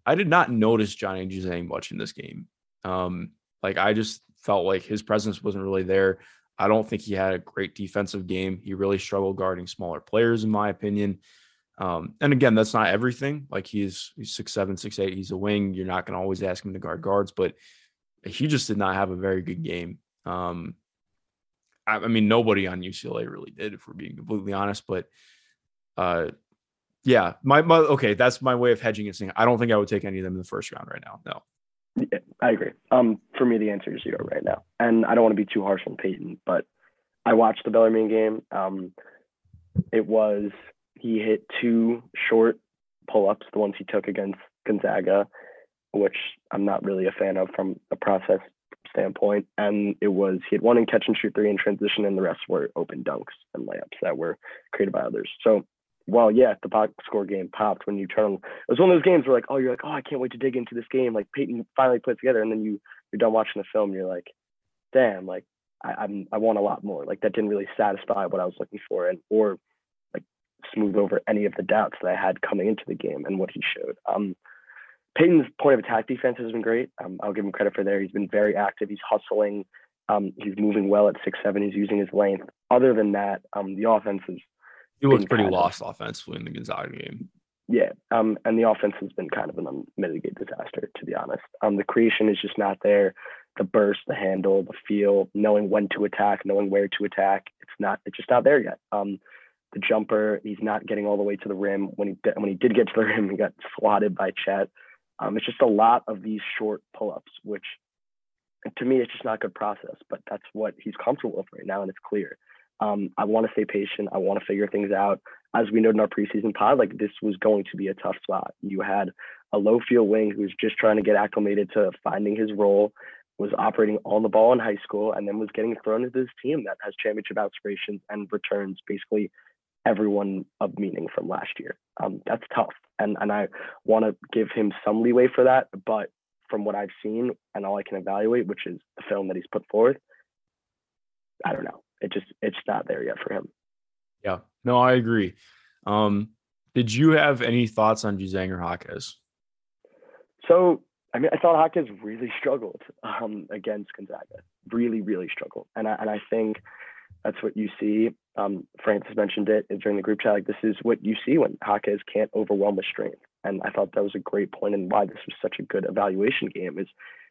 I did not notice Johnny Juzang much in this game. Um, like I just felt like his presence wasn't really there. I don't think he had a great defensive game. He really struggled guarding smaller players, in my opinion. Um, and again, that's not everything. Like he's he's six seven, six eight. He's a wing. You're not going to always ask him to guard guards, but he just did not have a very good game. Um, I, I mean, nobody on UCLA really did, if we're being completely honest. But uh, yeah, my, my okay, that's my way of hedging and Saying I don't think I would take any of them in the first round right now. No. Yeah, I agree. Um, for me, the answer is zero right now, and I don't want to be too harsh on Peyton, but I watched the Bellarmine game. Um, it was he hit two short pull-ups, the ones he took against Gonzaga, which I'm not really a fan of from a process standpoint. And it was he had one in catch and shoot three in transition, and the rest were open dunks and layups that were created by others. So well, yeah, the box score game popped when you turn. It was one of those games where like, oh, you're like, oh, I can't wait to dig into this game. Like Peyton finally put it together, and then you you're done watching the film. you're like, damn, like I, I'm I want a lot more. Like that didn't really satisfy what I was looking for, and or like smooth over any of the doubts that I had coming into the game and what he showed. Um, Peyton's point of attack defense has been great. Um, I'll give him credit for there. He's been very active. He's hustling. Um, he's moving well at six seven. He's using his length. Other than that, um, the offense is he looked pretty lost of, offensively in the Gonzaga game. Yeah, um, and the offense has been kind of an unmitigated disaster, to be honest. Um, the creation is just not there. The burst, the handle, the feel, knowing when to attack, knowing where to attack, it's not. It's just not there yet. Um, the jumper, he's not getting all the way to the rim. When he when he did get to the <laughs> rim, he got swatted by Chet. Um, it's just a lot of these short pull-ups, which to me, it's just not a good process. But that's what he's comfortable with right now, and it's clear. Um, I want to stay patient. I want to figure things out. As we noted in our preseason pod, like this was going to be a tough spot. You had a low field wing who was just trying to get acclimated to finding his role, was operating on the ball in high school, and then was getting thrown into this team that has championship aspirations and returns basically everyone of meaning from last year. Um, that's tough, and and I want to give him some leeway for that. But from what I've seen and all I can evaluate, which is the film that he's put forth, I don't know it just it's not there yet for him. Yeah, no, I agree. Um, Did you have any thoughts on Juzang or Jaquez? So, I mean, I thought Jaquez really struggled um, against Gonzaga. Really, really struggled. And I, and I think that's what you see. Um, Francis mentioned it during the group chat. Like, this is what you see when Jaquez can't overwhelm with strength. And I thought that was a great point and why this was such a good evaluation game is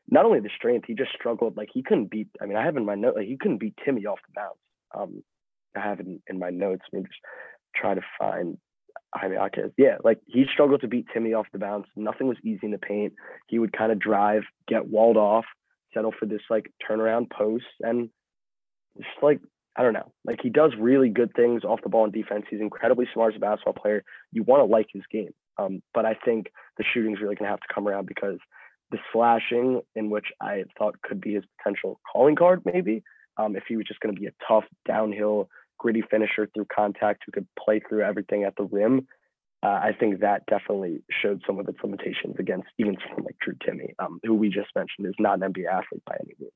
not only the strength, he just struggled. Like, he couldn't beat, I mean, I have in my note, like, he couldn't beat Timme off the bounce. Um, I have in, in my notes. Let me just try to find Jaime Jaquez. Yeah, like he struggled to beat Timme off the bounce. Nothing was easy in the paint. He would kind of drive, get walled off, settle for this like turnaround post, and just like I don't know, like he does really good things off the ball in defense. He's incredibly smart as a basketball player. You want to like his game, um, but I think the shooting's really gonna have to come around because the slashing, in which I thought could be his potential calling card, maybe um, if he was just going to be a tough downhill gritty finisher through contact who could play through everything at the rim. Uh, I think that definitely showed some of its limitations against even someone like Drew Timme, um, who we just mentioned is not an NBA athlete by any means.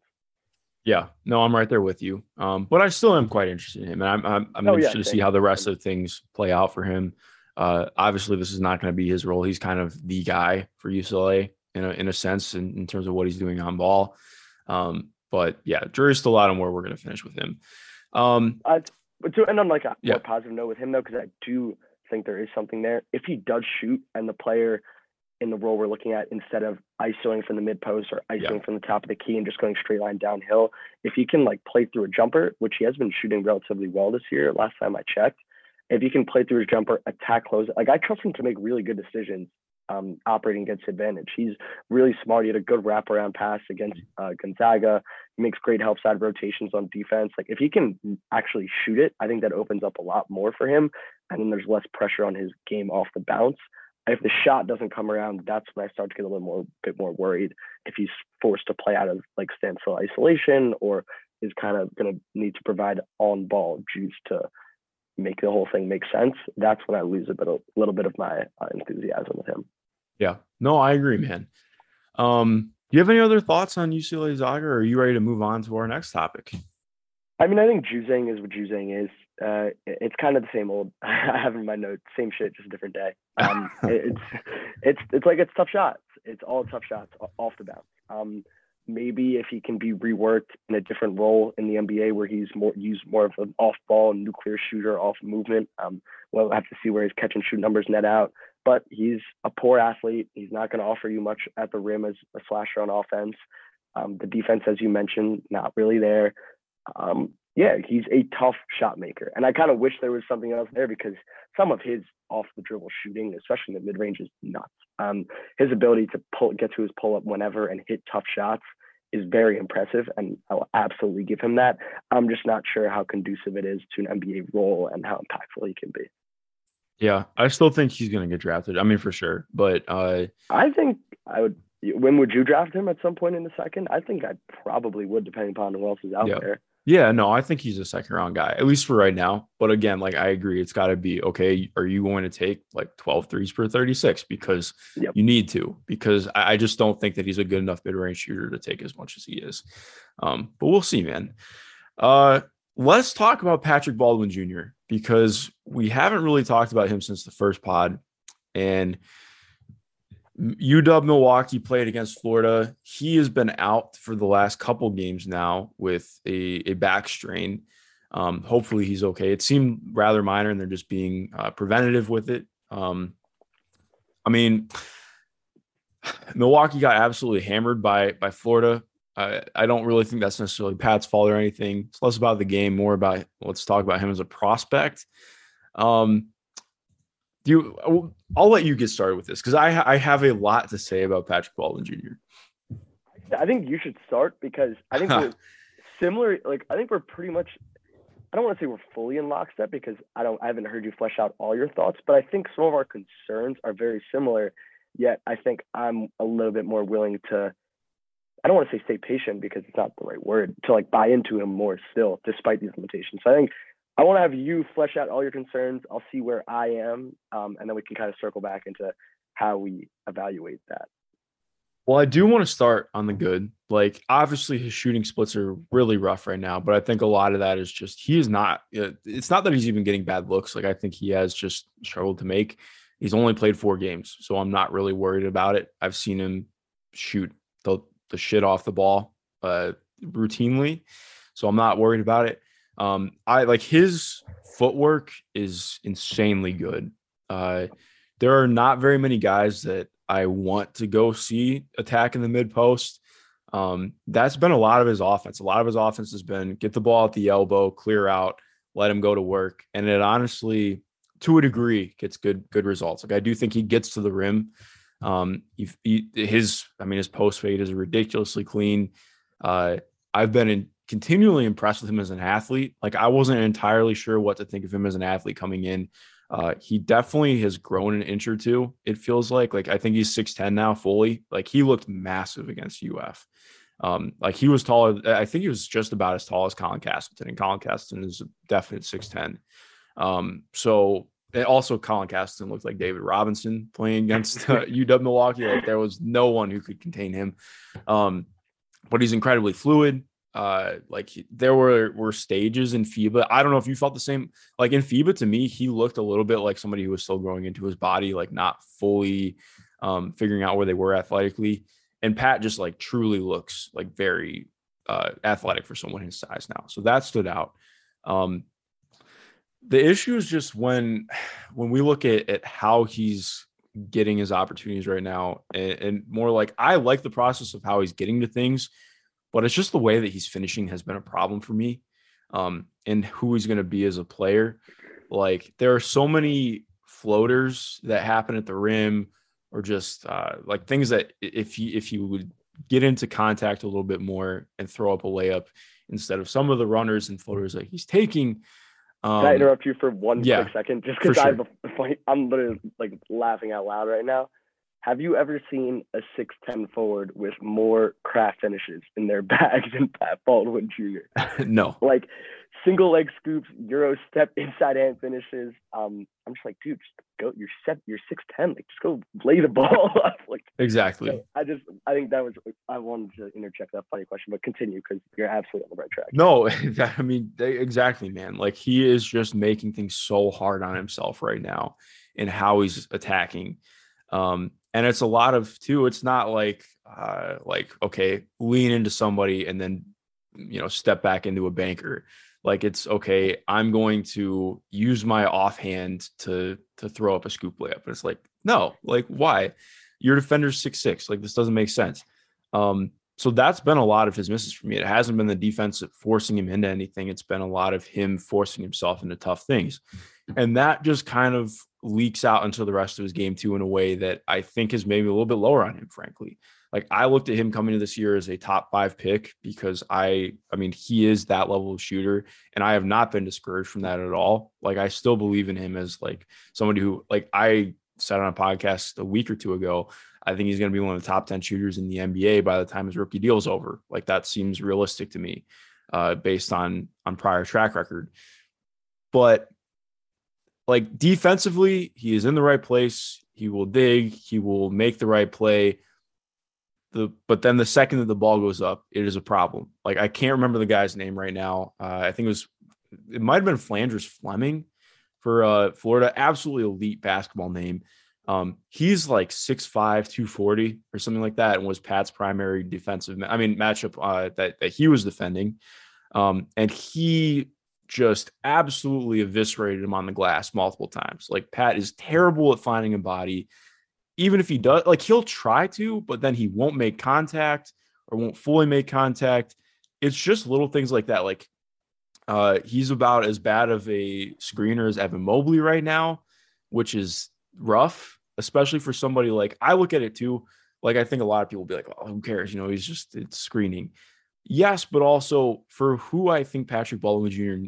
Yeah, no, I'm right there with you. Um, but I still am quite interested in him, and I'm I'm, I'm oh, interested yeah, to see how the rest of things play out for him. Uh, obviously, this is not going to be his role. He's kind of the guy for UCLA in a in a sense in, in terms of what he's doing on ball. Um, but yeah, jury's still out on where we're going to finish with him. Um, I, but to end on like a yeah. more positive note with him though, because I do think there is something there. If he does shoot and the player in the role we're looking at, instead of isoing from the mid post or isoing yeah. from the top of the key and just going straight line downhill, if he can like play through a jumper, which he has been shooting relatively well this year, last time I checked, if he can play through his jumper, attack close, like I trust him to make really good decisions um, operating against advantage. He's really smart. He had a good wraparound pass against uh, Gonzaga. He makes great help side rotations on defense. Like if he can actually shoot it, I think that opens up a lot more for him. And then there's less pressure on his game off the bounce. If the shot doesn't come around, that's when I start to get a little more bit more worried. If he's forced to play out of like standstill isolation or is kind of going to need to provide on ball juice to make the whole thing make sense, that's when I lose a bit, a little bit of my uh, enthusiasm with him. Yeah. No, I agree, man. Um, do you have any other thoughts on UCLA Zaga, or are you ready to move on to our next topic? I mean, I think Juzang is what Juzang is. Uh, it's kind of the same old. <laughs> I have in my notes, same shit, just a different day. Um, <laughs> it's it's it's like it's tough shots. It's all tough shots off the bounce. Um, maybe if he can be reworked in a different role in the NBA where he's more used more of an off ball nuclear shooter off movement. Um, we'll have to see where his catch and shoot numbers net out but he's a poor athlete. He's not going to offer you much at the rim as a slasher on offense. Um, the defense, as you mentioned, not really there. Um, yeah, he's a tough shot maker. And I kind of wish there was something else there because some of his off the dribble shooting, especially in the mid range, is nuts. Um, his ability to pull, get to his pull up whenever and hit tough shots is very impressive. And I will absolutely give him that. I'm just not sure how conducive it is to an NBA role and how impactful he can be. Yeah, I still think he's going to get drafted. I mean, for sure. But uh, I think I would. When would you draft him at some point in the second? I think I probably would, depending upon who else is out yeah. there. Yeah, no, I think he's a second round guy, at least for right now. But again, like I agree, it's got to be okay. Are you going to take like 12 threes per 36? Because yep. you need to, because I, I, just don't think that he's a good enough mid range shooter to take as much as he is. Um, but we'll see, man. Uh, let's talk about Patrick Baldwin Jr because we haven't really talked about him since the first pod. And UW Milwaukee played against Florida. He has been out for the last couple games now with a, a back strain. Um, hopefully he's okay. It seemed rather minor, and they're just being uh, preventative with it. Um, I mean, <sighs> Milwaukee got absolutely hammered by by Florida. I, I don't really think that's necessarily Pat's fault or anything. It's less about the game, more about let's talk about him as a prospect. Um, do you? I'll let you get started with this because I I have a lot to say about Patrick Baldwin Jr. I think you should start because I think we're <laughs> similar. Like I think we're pretty much. I don't want to say we're fully in lockstep because I don't. I haven't heard you flesh out all your thoughts, but I think some of our concerns are very similar. Yet I think I'm a little bit more willing to I don't want to say stay patient because it's not the right word to like buy into him more still, despite these limitations. So I think I want to have you flesh out all your concerns. I'll see where I am, um, and then we can kind of circle back into how we evaluate that. Well, I do want to start on the good. Like, obviously, his shooting splits are really rough right now, but I think a lot of that is just he is not. It's not that he's even getting bad looks. Like, I think he has just struggled to make. He's only played four games, so I'm not really worried about it. I've seen him shoot the shit off the ball uh, routinely, so I'm not worried about it. Um, I like his footwork is insanely good. Uh, there are not very many guys that I want to go see attack in the mid post. Um, that's been a lot of his offense. A lot of his offense has been get the ball at the elbow, clear out, let him go to work, and it honestly, to a degree, gets good good results. Like I do think he gets to the rim. Um, he, his, I mean, his post fade is ridiculously clean. Uh, I've been in, continually impressed with him as an athlete. Like I wasn't entirely sure what to think of him as an athlete coming in. Uh, he definitely has grown an inch or two. It feels like, like I think he's six ten now fully. Like he looked massive against UF. Um, like he was taller. I think he was just about as tall as Colin Castleton, and Colin Castleton is a definite six ten. Um, so and also Colin Castleton looked like David Robinson playing against <laughs> uh, UW Milwaukee. Like there was no one who could contain him. Um, but he's incredibly fluid. Uh, like he, there were were stages in FIBA. I don't know if you felt the same. Like in FIBA, to me, he looked a little bit like somebody who was still growing into his body, like not fully um, figuring out where they were athletically. And Pat just like truly looks like very uh, athletic for someone his size now. So that stood out. Um, the issue is just when when we look at, at how he's getting his opportunities right now and, and more like I like the process of how he's getting to things, but it's just the way that he's finishing has been a problem for me. Um, and who he's going to be as a player. Like there are so many floaters that happen at the rim or just uh, like things that if he if you would get into contact a little bit more and throw up a layup instead of some of the runners and floaters that he's taking. Um, Can I interrupt you for one yeah, quick second? Just because I sure. have a <laughs> I'm literally like laughing out loud right now. Have you ever seen a 6'10 forward with more craft finishes in their <laughs> bag than Pat Baldwin Jr.? <laughs> no, like single leg scoops, Euro step inside hand finishes. Um, I'm just like, dude, just go. You're set. You're 6'10. Like, just go lay the <laughs> ball up. like, exactly. so I just, I think that was. I wanted to interject that funny question, but continue because you're absolutely on the right track. No, that, I mean, they, exactly, man. Like he is just making things so hard on himself right now and how he's attacking. Um, and it's a lot of too, it's not like uh like, okay, lean into somebody and then you know step back into a banker. Like it's okay, I'm going to use my offhand to to throw up a scoop layup. And it's like, no, like why? Your defender's six six. Like this doesn't make sense. Um, so that's been a lot of his misses for me. It hasn't been the defense forcing him into anything. It's been a lot of him forcing himself into tough things. And that just kind of leaks out into the rest of his game too in a way that I think is maybe a little bit lower on him, frankly. Like I looked at him coming to this year as a top five pick because I, I mean, he is that level of shooter, and I have not been discouraged from that at all. Like I still believe in him as like somebody who, like I said on a podcast a week or two ago, I think he's going to be one of the top 10 shooters in the NBA by the time his rookie deal is over. Like that seems realistic to me uh, based on on prior track record. But like defensively, he is in the right place. He will dig, he will make the right play. The but then the second that the ball goes up, it is a problem. Like I can't remember the guy's name right now. Uh, I think it was it might have been Phlandrous Fleming for uh, Florida. Absolutely elite basketball name. Um, he's like 6'5, 240 or something like that, and was Pat's primary defensive, I mean, matchup uh, that, that he was defending. Um, and he just absolutely eviscerated him on the glass multiple times. Like Pat is terrible at finding a body. Even if he does, like he'll try to, but then he won't make contact or won't fully make contact. It's just little things like that. Like uh, he's about as bad of a screener as Evan Mobley right now, which is rough especially for somebody like I look at it too. Like I think a lot of people be like, "Oh, who cares?" You know, he's just it's screening. Yes, but also for who I think Patrick Baldwin Jr.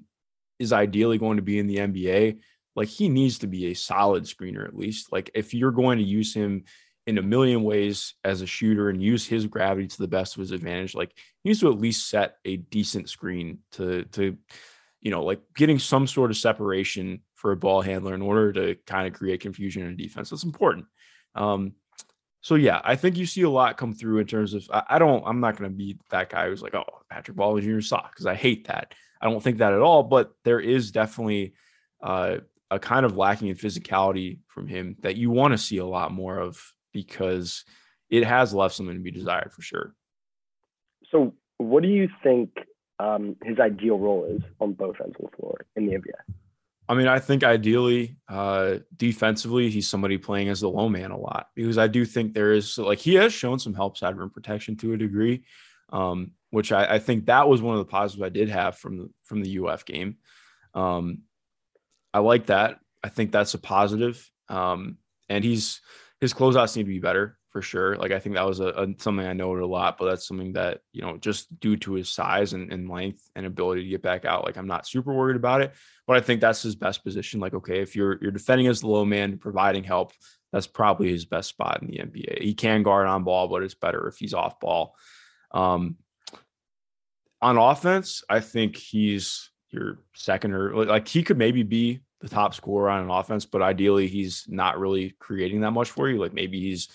is ideally going to be in the NBA, like he needs to be a solid screener at least. Like if you're going to use him in a million ways as a shooter and use his gravity to the best of his advantage, like he needs to at least set a decent screen to to you know, like getting some sort of separation for a ball handler in order to kind of create confusion in defense. That's important. Um, so yeah, I think you see a lot come through in terms of I, I don't I'm not going to be that guy who's like, oh, Patrick Baldwin Jr. sucks because I hate that. I don't think that at all. But there is definitely uh, a kind of lacking in physicality from him that you want to see a lot more of because it has left something to be desired for sure. So, what do you think um, his ideal role is on both ends of the floor in the NBA? I mean, I think ideally, uh, defensively, he's somebody playing as the low man a lot because I do think there is like he has shown some help side rim protection to a degree, um, which I, I, think that was one of the positives I did have from the from the UF game. Um, I like that. I think that's a positive. Um, and he's his closeouts need to be better for sure. Like I think that was a, a, something I noted a lot, but that's something that you know just due to his size and, and, length and ability to get back out, like I'm not super worried about it. But I think that's his best position. Like okay, if you're you're defending as the low man, providing help, that's probably his best spot in the NBA. He can guard on ball, but it's better if he's off ball. Um, on offense, I think he's your second or like he could maybe be the top scorer on an offense, but ideally he's not really creating that much for you. Like maybe he's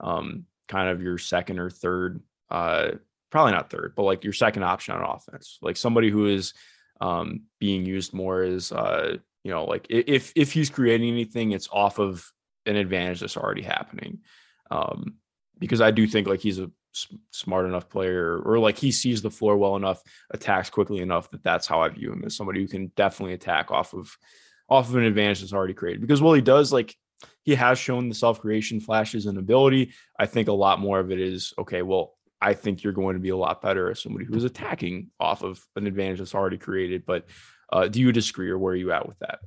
um, kind of your second or third, uh, probably not third, but like your second option on offense, like somebody who is um, being used more as, uh, you know, like if if he's creating anything, it's off of an advantage that's already happening. Um, because I do think like he's a smart enough player or like he sees the floor well enough attacks quickly enough that that's how i view him as somebody who can definitely attack off of off of an advantage that's already created because while he does like he has shown the self creation flashes and ability. I think a lot more of it is okay. Well, I think you're going to be a lot better as somebody who's attacking off of an advantage that's already created. But uh, do you disagree, or where are you at with that?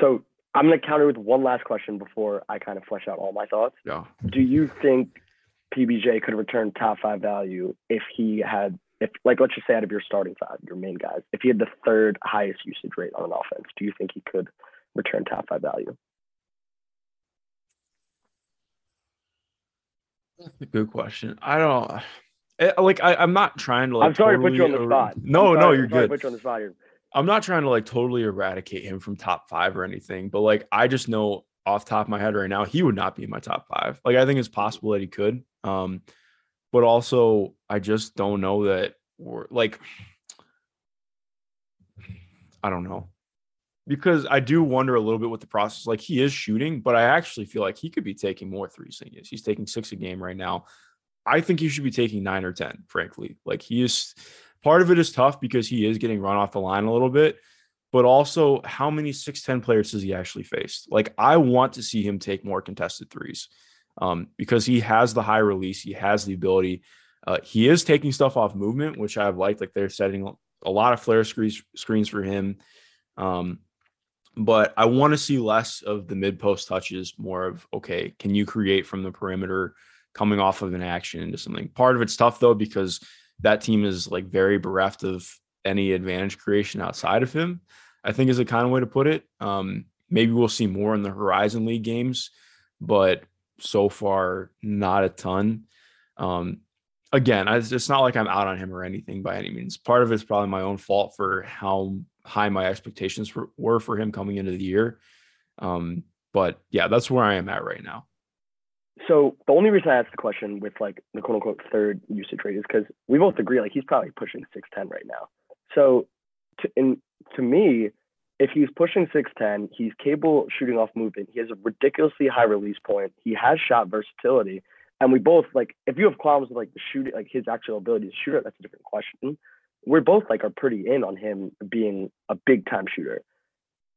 So I'm going to counter with one last question before I kind of flesh out all my thoughts. Yeah. Do you think PBJ could return top five value if he had, if like let's just say out of your starting five, your main guys, if he had the third highest usage rate on an offense, do you think he could return top five value? That's a good question. I don't eh, like. I, am not trying to. Like, I'm sorry totally to put you on the spot. No, no, you're good. put you on the spot. I'm not trying to like totally eradicate him from top five or anything, but like I just know off top of my head right now he would not be in my top five. Like I think it's possible that he could, um, but also I just don't know that we're like. I don't know because I do wonder a little bit with the process. Like he is shooting, but I actually feel like he could be taking more threes than he is. He's taking six a game right now. I think he should be taking nine or 10, frankly. Like he is part of it is tough because he is getting run off the line a little bit, but also how many 6'10 players does he actually face? Like I want to see him take more contested threes um, because he has the high release, he has the ability. Uh, he is taking stuff off movement, which I've liked. Like they're setting a lot of flare screens screens for him. Um, but I want to see less of the mid post touches, more of okay, can you create from the perimeter coming off of an action into something? Part of it's tough though, because that team is like very bereft of any advantage creation outside of him, I think is a kind of way to put it. Um, maybe we'll see more in the Horizon League games, but so far, not a ton. Um, again, it's not like I'm out on him or anything by any means. Part of it's probably my own fault for how high my expectations for, were for him coming into the year. Um, but yeah, that's where I am at right now. So the only reason I asked the question with like the quote unquote third usage rate is because we both agree like he's probably pushing six ten right now. So to in to me, if he's pushing six ten, he's capable shooting off movement. He has a ridiculously high release point. He has shot versatility. And we both like if you have qualms with like the shooting, like his actual ability to shoot it, that's a different question we're both like are pretty in on him being a big time shooter.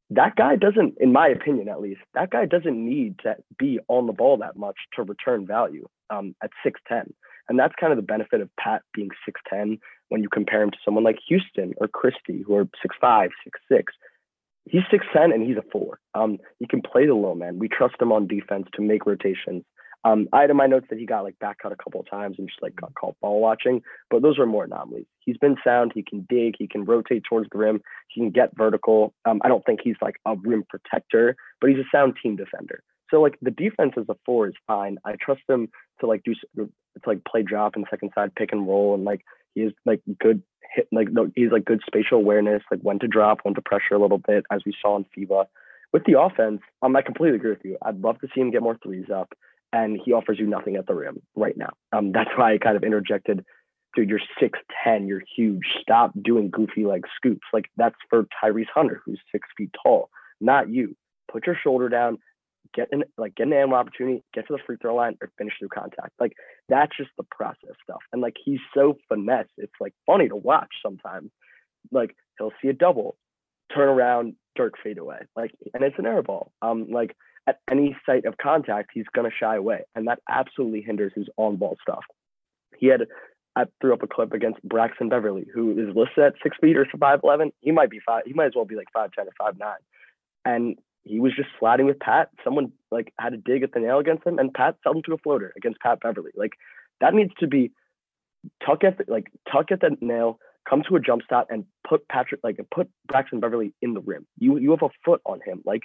That guy doesn't, in my opinion at least, that guy doesn't need to be on the ball that much to return value um, at 6'10. And that's kind of the benefit of Pat being 6'10 when you compare him to someone like Houstan or Christie, who are 6'5, 6'6. He's 6'10 and he's a four. Um, he can play the low man. We trust him on defense to make rotations. Um, I had in my notes that he got like back cut a couple of times and just like got caught ball watching, but those are more anomalies. He's been sound. He can dig. He can rotate towards the rim. He can get vertical. Um, I don't think he's like a rim protector, but he's a sound team defender. So like the defense as a four is fine. I trust him to like do to like play drop and second side pick and roll and like he is like good hit like no, he's like good spatial awareness like when to drop when to pressure a little bit as we saw in FIBA. With the offense, um, I completely agree with you. I'd love to see him get more threes up. And he offers you nothing at the rim right now. Um, that's why I kind of interjected, dude, you're 6'10, you're huge. Stop doing goofy like scoops. Like that's for Tyrese Hunter, who's six feet tall, not you. Put your shoulder down, get in like get an animal opportunity, get to the free throw line or finish through contact. Like that's just the process stuff. And like he's so finesse. It's like funny to watch sometimes. Like he'll see a double, turn around, Dirk fade away. Like and it's an air ball. Um like at any site of contact, he's gonna shy away. And that absolutely hinders his on ball stuff. He had I threw up a clip against Braxton Beverly, who is listed at six feet or five eleven. He might be five. He might as well be like five ten or five nine. And he was just sliding with Pat. Someone like had a dig at the nail against him, and Pat fell into a floater against Pat Beverly. Like that needs to be tuck at the, like tuck at the nail, come to a jump stop, and put Patrick like put Braxton Beverly in the rim. You you have a foot on him. Like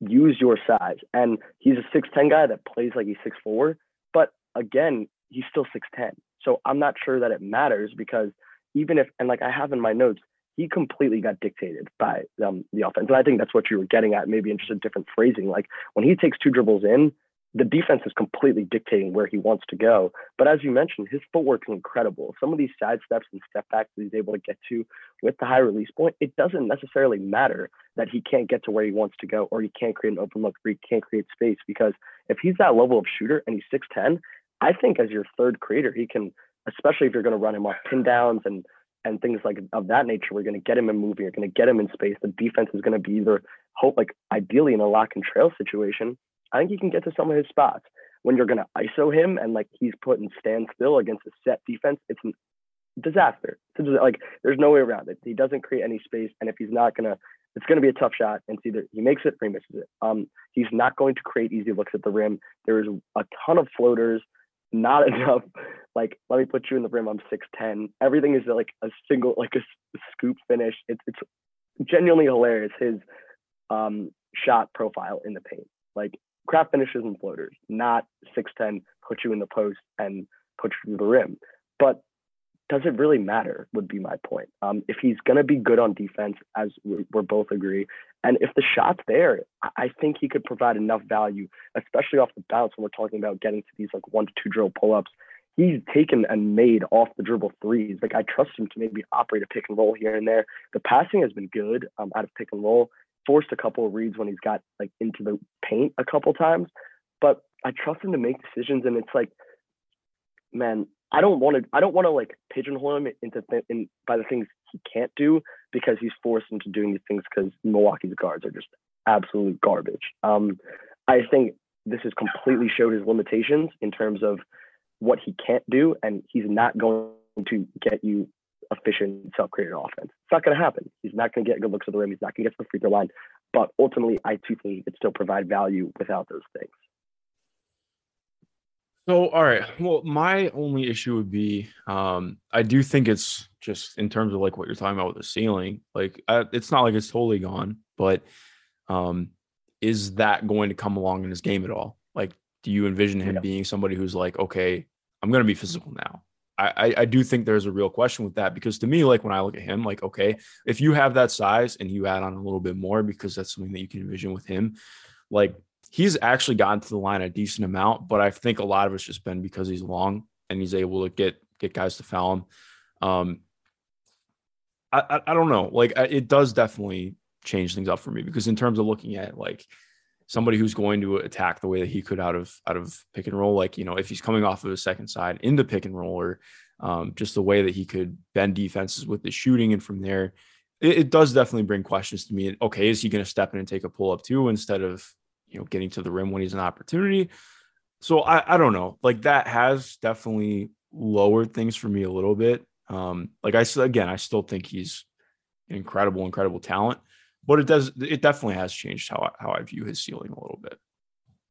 use your size. And he's a six ten guy that plays like he's six four, but again, he's still six ten. So I'm not sure that it matters because even if and like I have in my notes, he completely got dictated by um, the offense. And I think that's what you were getting at, maybe in just a different phrasing. Like when he takes two dribbles in, the defense is completely dictating where he wants to go. But as you mentioned, his footwork is incredible. Some of these side steps and step backs that he's able to get to with the high release point, it doesn't necessarily matter that he can't get to where he wants to go or he can't create an open look or he can't create space because if he's that level of shooter and he's 6'10, I think as your third creator, he can, especially if you're going to run him off pin downs and and things like of that nature. We're going to get him in moving. You're going to get him in space. The defense is going to be either hope like ideally in a lock and trail situation. I think he can get to some of his spots when you're going to ISO him and like he's put in standstill against a set defense. It's a disaster. It's a, like there's no way around it. He doesn't create any space, and if he's not going to, it's going to be a tough shot. And it's either he makes it or he misses it. Um, he's not going to create easy looks at the rim. There is a ton of floaters not <laughs> enough. Like, let me put you in the rim. I'm 6'10. Everything is like a single, like a, scoop finish. It's, it's genuinely hilarious. His um, shot profile in the paint, like crap finishes and floaters, not 6'10, put you in the post and put you through the rim. But does it really matter? Would be my point. Um, if he's going to be good on defense, as we're both agree, and if the shot's there, I think he could provide enough value, especially off the bounce when we're talking about getting to these like one to two drill pull ups. He's taken and made off the dribble threes. Like I trust him to maybe operate a pick and roll here and there. The passing has been good um, out of pick and roll. Forced a couple of reads when he's got like into the paint a couple times, but I trust him to make decisions. And it's like, man, I don't want to. I don't want to like pigeonhole him into th- in, by the things he can't do because he's forced into doing these things because Milwaukee's guards are just absolute garbage. Um, I think this has completely showed his limitations in terms of what he can't do, and he's not going to get you efficient self-created offense. It's not going to happen. He's not going to get good looks at the rim. He's not going to get to the free throw line. But ultimately, I too think he could still provide value without those things. So, all right. Well, my only issue would be um, I do think it's just in terms of like what you're talking about with the ceiling. Like, I, it's not like it's totally gone, but um, is that going to come along in his game at all? Like, do you envision him yeah. being somebody who's like, okay, I'm going to be physical now? I, I, do think there's a real question with that because to me, like when I look at him, like, okay, if you have that size and you add on a little bit more because that's something that you can envision with him, like he's actually gotten to the line a decent amount, but I think a lot of it's just been because he's long and he's able to get get guys to foul him. Um, I, I, I don't know, like it does definitely change things up for me because in terms of looking at like somebody who's going to attack the way that he could out of out of pick and roll, like you know if he's coming off of a second side in the pick and roll or um, just the way that he could bend defenses with the shooting and from there. It, it does definitely bring questions to me. Okay, is he going to step in and take a pull up too instead of you know, getting to the rim when he's an opportunity. So I, I don't know. Like that has definitely lowered things for me a little bit. Um, like I said again, I still think he's an incredible, incredible talent, but it does it definitely has changed how I, how I view his ceiling a little bit.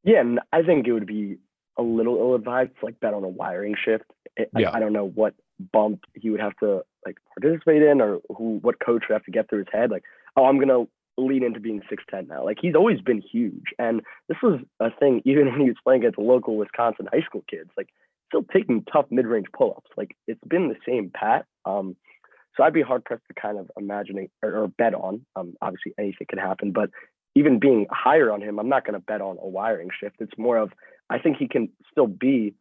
Yeah, and I think it would be a little ill advised to like bet on a wiring shift. It, yeah. I, I don't know what bump he would have to like participate in or who what coach would have to get through his head. Like, oh, I'm gonna lean into being 6'10 now. Like he's always been huge. And this was a thing, even <laughs> when he was playing against local Wisconsin high school kids, like still taking tough mid range pull ups. Like it's been the same pat. Um, so I'd be hard pressed to kind of imagining or, or bet on. Um, obviously anything could happen, but even being higher on him, I'm not going to bet on a wiring shift. It's more of I think he can still be,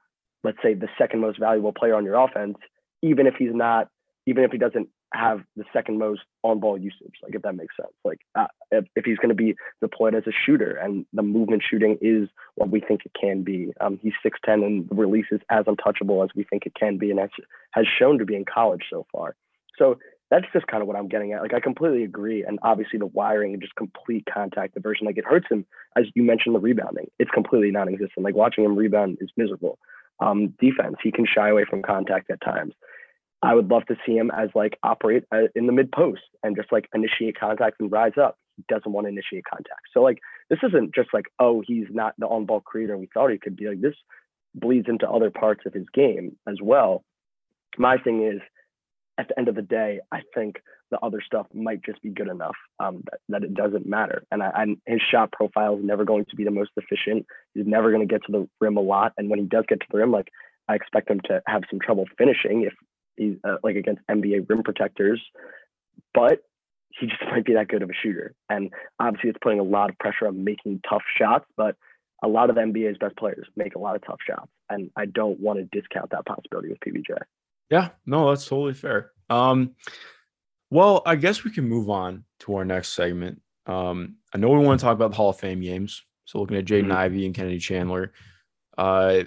let's say, the second most valuable player on your offense, even if he's not, even if he doesn't have the second most on ball usage. Like if that makes sense. Like uh, if, if he's going to be deployed as a shooter and the movement shooting is what we think it can be. Um, he's 6'10 and the release is as untouchable as we think it can be and has, has shown to be in college so far. So that's just kind of what I'm getting at. Like I completely agree. And obviously the wiring and just complete contact diversion, like it hurts him. As you mentioned, the rebounding, it's completely non-existent. Like watching him rebound is miserable. Um, defense, he can shy away from contact at times. I would love to see him as like operate uh, in the mid post and just like initiate contact and rise up. He doesn't want to initiate contact. So like this isn't just like oh he's not the on ball creator we thought he could be. Like this bleeds into other parts of his game as well. My thing is at the end of the day, I think the other stuff might just be good enough um, that, that, it doesn't matter. And, I, his shot profile is never going to be the most efficient. He's never going to get to the rim a lot. And when he does get to the rim, like I expect him to have some trouble finishing if he's uh, like against NBA rim protectors, but he just might be that good of a shooter. And obviously, it's putting a lot of pressure on making tough shots, but a lot of the NBA's best players make a lot of tough shots. And I don't want to discount that possibility with PBJ. Yeah, no, that's totally fair. Um, well, I guess we can move on to our next segment. Um, I know we want to talk about the Hall of Fame games. So looking at Jaden mm-hmm. Ivey and Kennedy Chandler. Uh,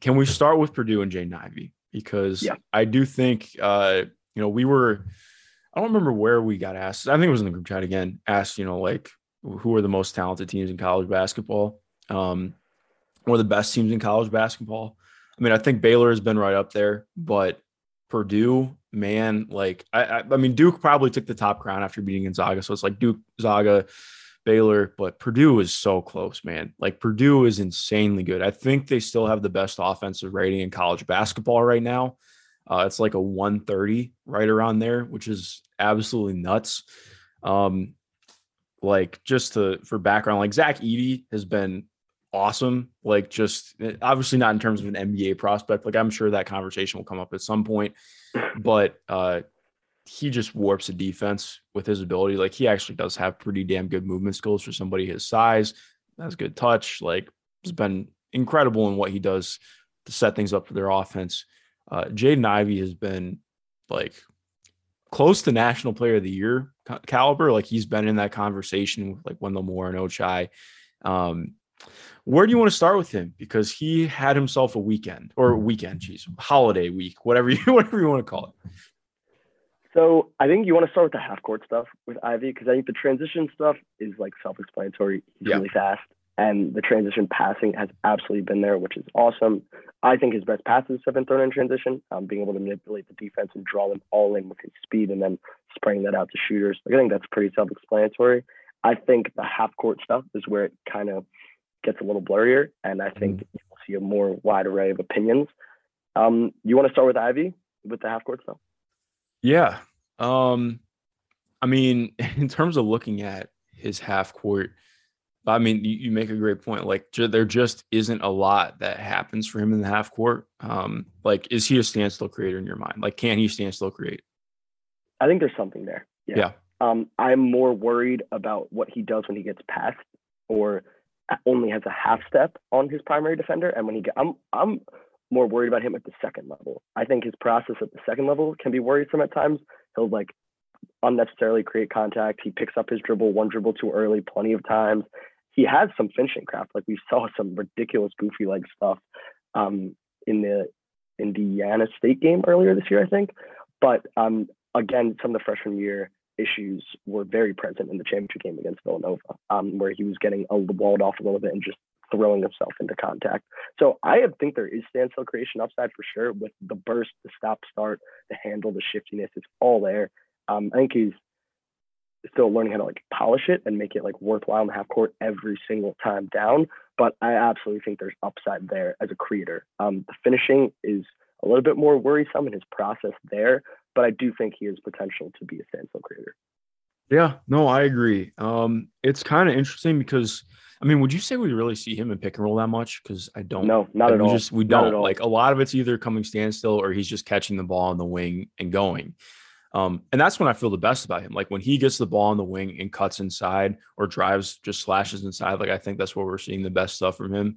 can we start with Purdue and Jaden Ivey? because yeah. I do think uh, you know we were I don't remember where we got asked. I think it was in the group chat again. Asked you know like who are the most talented teams in college basketball, um, or the best teams in college basketball. I mean, I think Baylor has been right up there, but Purdue, man, like I, I, I mean, Duke probably took the top crown after beating Gonzaga, so it's like Duke, Zaga, Baylor, but Purdue is so close, man. Like Purdue is insanely good. I think they still have the best offensive rating in college basketball right now. Uh, it's like a 130 right around there, which is absolutely nuts. Um, like just to for background, like Zach Edey has been awesome. Like just eh, obviously not in terms of an NBA prospect. Like I'm sure that conversation will come up at some point, but uh, he just warps the defense with his ability. Like he actually does have pretty damn good movement skills for somebody his size. Has good touch. Like has been incredible in what he does to set things up for their offense. Uh, Jaden Ivey has been like close to national player of the year caliber. Like he's been in that conversation with like Wendell Moore and Ochai. Um, where do you want to start with him? Because he had himself a weekend or weekend, geez, holiday week, whatever you <laughs> whatever you want to call it. So I think you want to start with the half court stuff with Ivey because I think the transition stuff is like self-explanatory. He's yeah. really fast, and the transition passing has absolutely been there, which is awesome. I think his best passes have been thrown in transition, um, being able to manipulate the defense and draw them all in with his speed, and then spraying that out to shooters. Like, I think that's pretty self-explanatory. I think the half court stuff is where it kind of gets a little blurrier, and I think mm. you'll see a more wide array of opinions. Um, you want to start with Ivey with the half court stuff? Yeah. Um, I mean, <laughs> in terms of looking at his half court, I mean, you, you, make a great point. Like, there just isn't a lot that happens for him in the half court. Um, like, is he a standstill creator in your mind? Like, can he standstill create? I think there's something there. Yeah. yeah. Um, I'm more worried about what he does when he gets past or only has a half step on his primary defender, and when he get, I'm I'm more worried about him at the second level. I think his process at the second level can be worrisome at times. He'll like unnecessarily create contact. He picks up his dribble one dribble too early plenty of times. He has some finishing craft. Like we saw some ridiculous goofy leg stuff um, in the Indiana State game earlier this year, I think. But um, again, some of the freshman year issues were very present in the championship game against Villanova, um, where he was getting walled off a little bit and just throwing himself into contact. So I think there is standstill creation upside for sure with the burst, the stop start, the handle, the shiftiness. It's all there. Um, I think he's still learning how to like polish it and make it like worthwhile in the half court every single time down. But I absolutely think there's upside there as a creator. Um, the finishing is a little bit more worrisome in his process there, but I do think he has potential to be a standstill creator. Yeah, no, I agree. Um, it's kind of interesting because I mean, would you say we really see him in pick and roll that much? Because I don't. No, not at all. Just we don't like a lot of it's either coming standstill or he's just catching the ball on the wing and going. Um, and that's when I feel the best about him. Like when he gets the ball on the wing and cuts inside or drives, just slashes inside. Like I think that's where we're seeing the best stuff from him.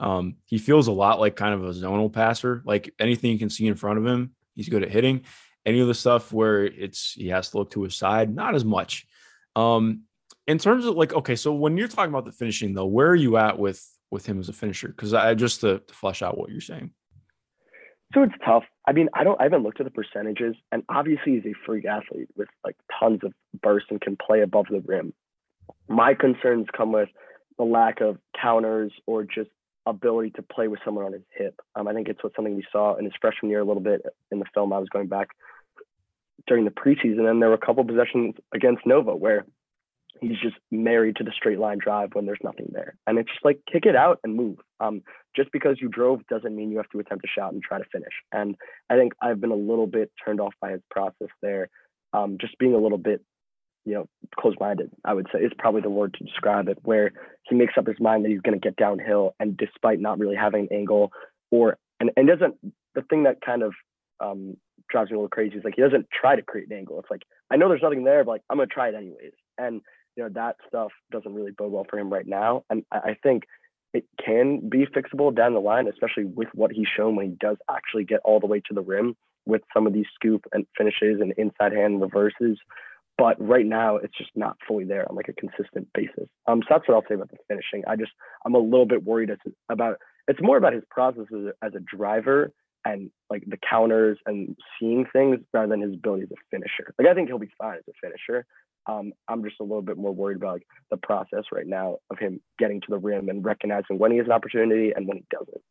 Um, he feels a lot like kind of a zonal passer. Like anything you can see in front of him, he's good at hitting. Any of the stuff where it's he has to look to his side, not as much. Um, in terms of like, okay, so when you're talking about the finishing though, where are you at with with him as a finisher? Because I just to, to flesh out what you're saying. So it's tough. I mean, I don't. I haven't looked at the percentages, and obviously he's a freak athlete with like tons of burst and can play above the rim. My concerns come with the lack of counters or just ability to play with someone on his hip. Um, I think it's what something we saw in his freshman year a little bit in the film. I was going back during the preseason, and there were a couple possessions against Nova where he's just married to the straight line drive when there's nothing there. And it's just like kick it out and move. Um, just because you drove doesn't mean you have to attempt a shot and try to finish. And I think I've been a little bit turned off by his process there. Um, just being a little bit, you know, close minded, I would say is probably the word to describe it, where he makes up his mind that he's going to get downhill. And despite not really having an angle or, and, and doesn't, the thing that kind of um, drives me a little crazy is like he doesn't try to create an angle. It's like, I know there's nothing there, but like I'm to try it anyways. And you know that stuff doesn't really bode well for him right now. And I think it can be fixable down the line, especially with what he's shown when he does actually get all the way to the rim with some of these scoop and finishes and inside hand reverses. But right now, it's just not fully there on like a consistent basis. Um, so that's what I'll say about the finishing. I just I'm a little bit worried about. It's more about his process as a, as a driver and like the counters and seeing things rather than his ability as a finisher. Like I think he'll be fine as a finisher. Um, I'm just a little bit more worried about like the process right now of him getting to the rim and recognizing when he has an opportunity and when he doesn't.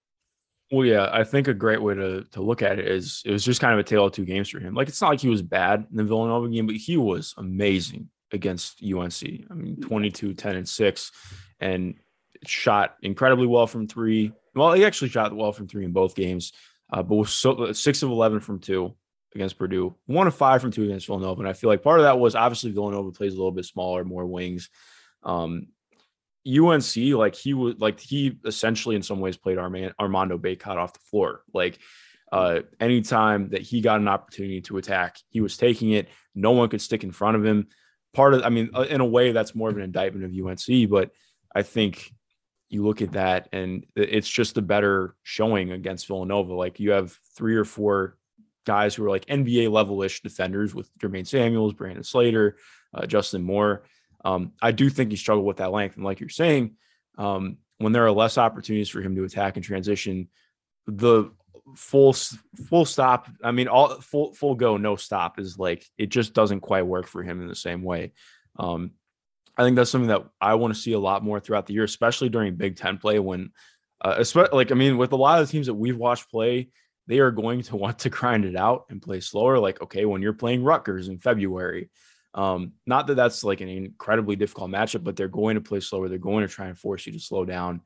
Well, yeah, I think a great way to to look at it is it was just kind of a tale of two games for him. Like it's not like he was bad in the Villanova game, but he was amazing against UNC. I mean, 22, 10, and 6, and shot incredibly well from three. Well, he actually shot well from three in both games, uh, but was so six of 11 from two against Purdue, one of five from two against Villanova. And I feel like part of that was obviously Villanova plays a little bit smaller, more wings. Um, UNC, like he was like he essentially in some ways played Armando Bacot off the floor. Like uh, anytime that he got an opportunity to attack, he was taking it. No one could stick in front of him. Part of, I mean, uh, in a way, that's more of an indictment of UNC. But I think you look at that and it's just a better showing against Villanova. Like you have three or four guys who are like NBA level ish defenders with Jermaine Samuels, Brandon Slater, uh, Justin Moore. Um, I do think he struggled with that length. And like you're saying, um, when there are less opportunities for him to attack and transition, the full full stop. I mean, all full full go, no stop is like it just doesn't quite work for him in the same way. Um, I think that's something that I want to see a lot more throughout the year, especially during Big Ten play. When, uh, especially like I mean, with a lot of the teams that we've watched play, they are going to <laughs> want to grind it out and play slower. Like, okay, when you're playing Rutgers in February, um, not that that's like an incredibly difficult matchup, but they're going to play slower. They're going to try and force you to slow down.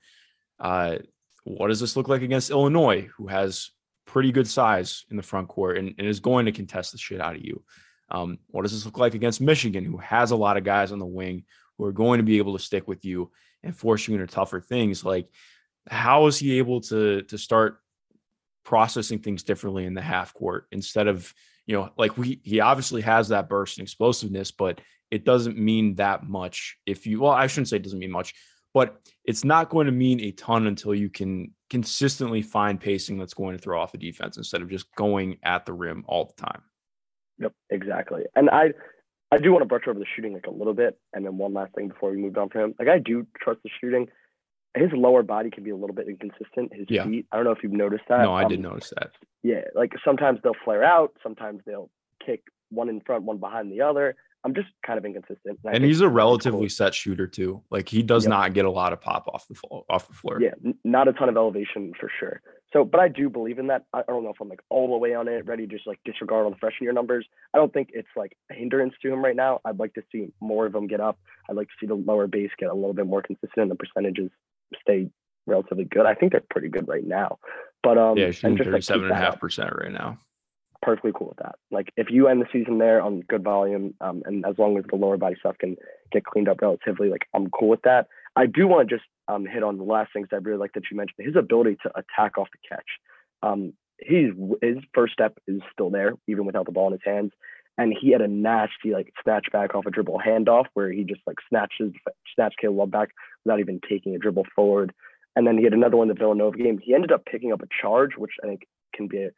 Uh, what does this look like against Illinois, who has pretty good size in the front court and, and is going to contest the shit out of you? Um, what does this look like against Michigan, who has a lot of guys on the wing who are going to be able to stick with you and force you into tougher things? Like, how is he able to to start processing things differently in the half court instead of you know like we he obviously has that burst and explosiveness but it doesn't mean that much if you well i shouldn't say it doesn't mean much but it's not going to mean a ton until you can consistently find pacing that's going to throw off the defense instead of just going at the rim all the time yep exactly and i i do want to brush over the shooting like a little bit and then one last thing before we move on for him like i do trust the shooting his lower body can be a little bit inconsistent. His yeah. feet. I don't know if you've noticed that. No, I um, did notice that. Yeah, like sometimes they'll flare out. Sometimes they'll kick one in front, one behind the other. I'm just kind of inconsistent. And, and he's a relatively cool. set shooter too. Like he does yep. not get a lot of pop off the floor, off the floor. Yeah, n- not a ton of elevation for sure. So, but I do believe in that. I don't know if I'm like all the way on it, ready to just like disregard all the freshman year numbers. I don't think it's like a hindrance to him right now. I'd like to see more of them get up. I'd like to see the lower base get a little bit more consistent and the percentages stay relatively good. I think they're pretty good right now. But um, yeah, shooting thirty-seven and a half percent right now. Perfectly cool with that. Like if you end the season there on good volume, um, and as long as the lower body stuff can get cleaned up relatively, like I'm cool with that. I do want to just um, hit on the last things I really like that you mentioned. His ability to attack off the catch. Um, he's his first step is still there, even without the ball in his hands. and he had a nasty like snatch back off a dribble handoff where he just like snatches snatched Caleb Love back without even taking a dribble forward. And then he had another one in the Villanova game. He ended up picking up a charge, which I think can be a,